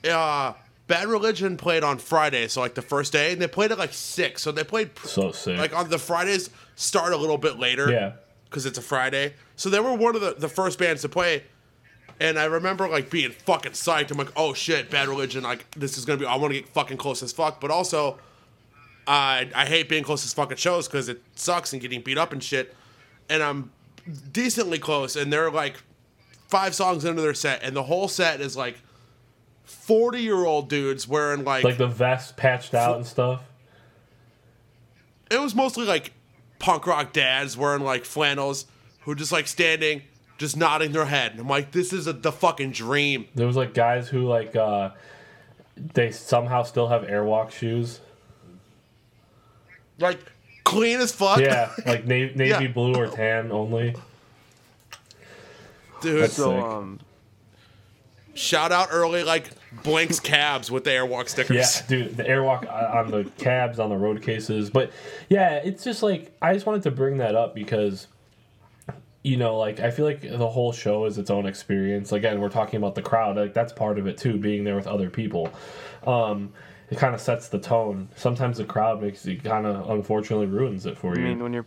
Uh, Bad Religion played on Friday, so like the first day, and they played at like six. So they played pr- So sick. like on the Fridays start a little bit later. yeah, because it's a Friday. So they were one of the, the first bands to play. And I remember like being fucking psyched. I'm like, oh shit, Bad Religion. Like this is gonna be. I want to get fucking close as fuck. But also, I I hate being close as fucking shows because it sucks and getting beat up and shit. And I'm decently close, and they're like five songs into their set, and the whole set is like forty year old dudes wearing like, like the vest patched out and stuff. it was mostly like punk rock dads wearing like flannels who just like standing, just nodding their head. And I'm like, this is a, the fucking dream. There was like guys who like uh they somehow still have airwalk shoes. Like clean as fuck. Yeah, like navy, navy Yeah. blue or tan only. dude. That's- So Sick. um, shout out early like Blinks cabs with the airwalk stickers. Yeah, dude, the airwalk on the cabs, on the road cases. But yeah, it's just like I just wanted to bring that up because you know, like I feel like the whole show is its own experience. Again, we're talking about the crowd, like that's part of it too, being there with other people. Um it kind of sets the tone. Sometimes the crowd makes it kind of unfortunately ruins it for you. I mean, when you're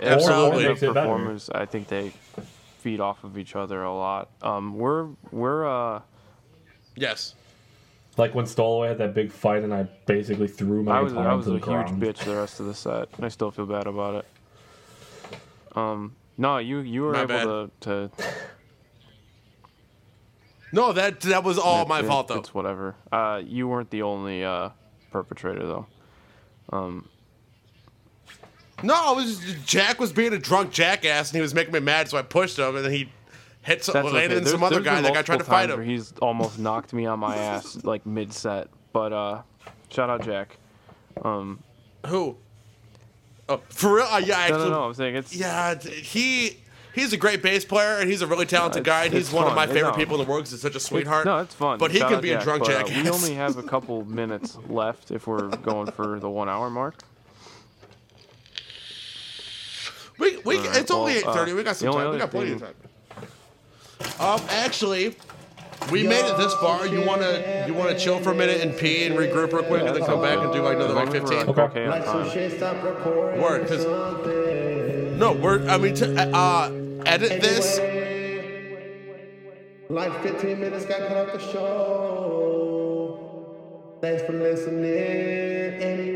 Absolutely. the Makes it better. performers, I think they feed off of each other a lot. Um, we're we're uh, Yes. like when Stolaway had that big fight and I basically threw my I was guitar I was a onto huge ground. bitch the rest of the set. and I still feel bad about it. Um, no, you you were My able to to No, that that was all it- my it- fault though. It's whatever. Uh, you weren't the only uh perpetrator though. No, it was just, Jack was being a drunk jackass and he was making me mad, so I pushed him and then he hit some, That's landed okay. in some other guy. That guy tried to fight him. He's almost knocked me on my ass like mid set. But uh, shout out Jack. Um, Who? Oh, for real? Uh, yeah, no, actually. no, no. I'm saying it's Yeah, he he's a great bass player and he's a really talented guy and he's one of my favorite not- people in the world because he's such a sweetheart. No, it's fun. But he Shout can out be a drunk but, uh, we only have a couple minutes left if we're going for the one hour mark. We, we Alright, it's only eight thirty. uh, we got some time. We got plenty of time. Um, actually, we made it this far. You wanna you wanna chill for a minute and pee and regroup real quick, and then come back and do like another like As long as fifteen. we're, uh, Okay. okay on time. Word, Word, 'cause- No, we're I mean to uh edit this. Like 15 minutes got cut off the show. Thanks for listening anyway.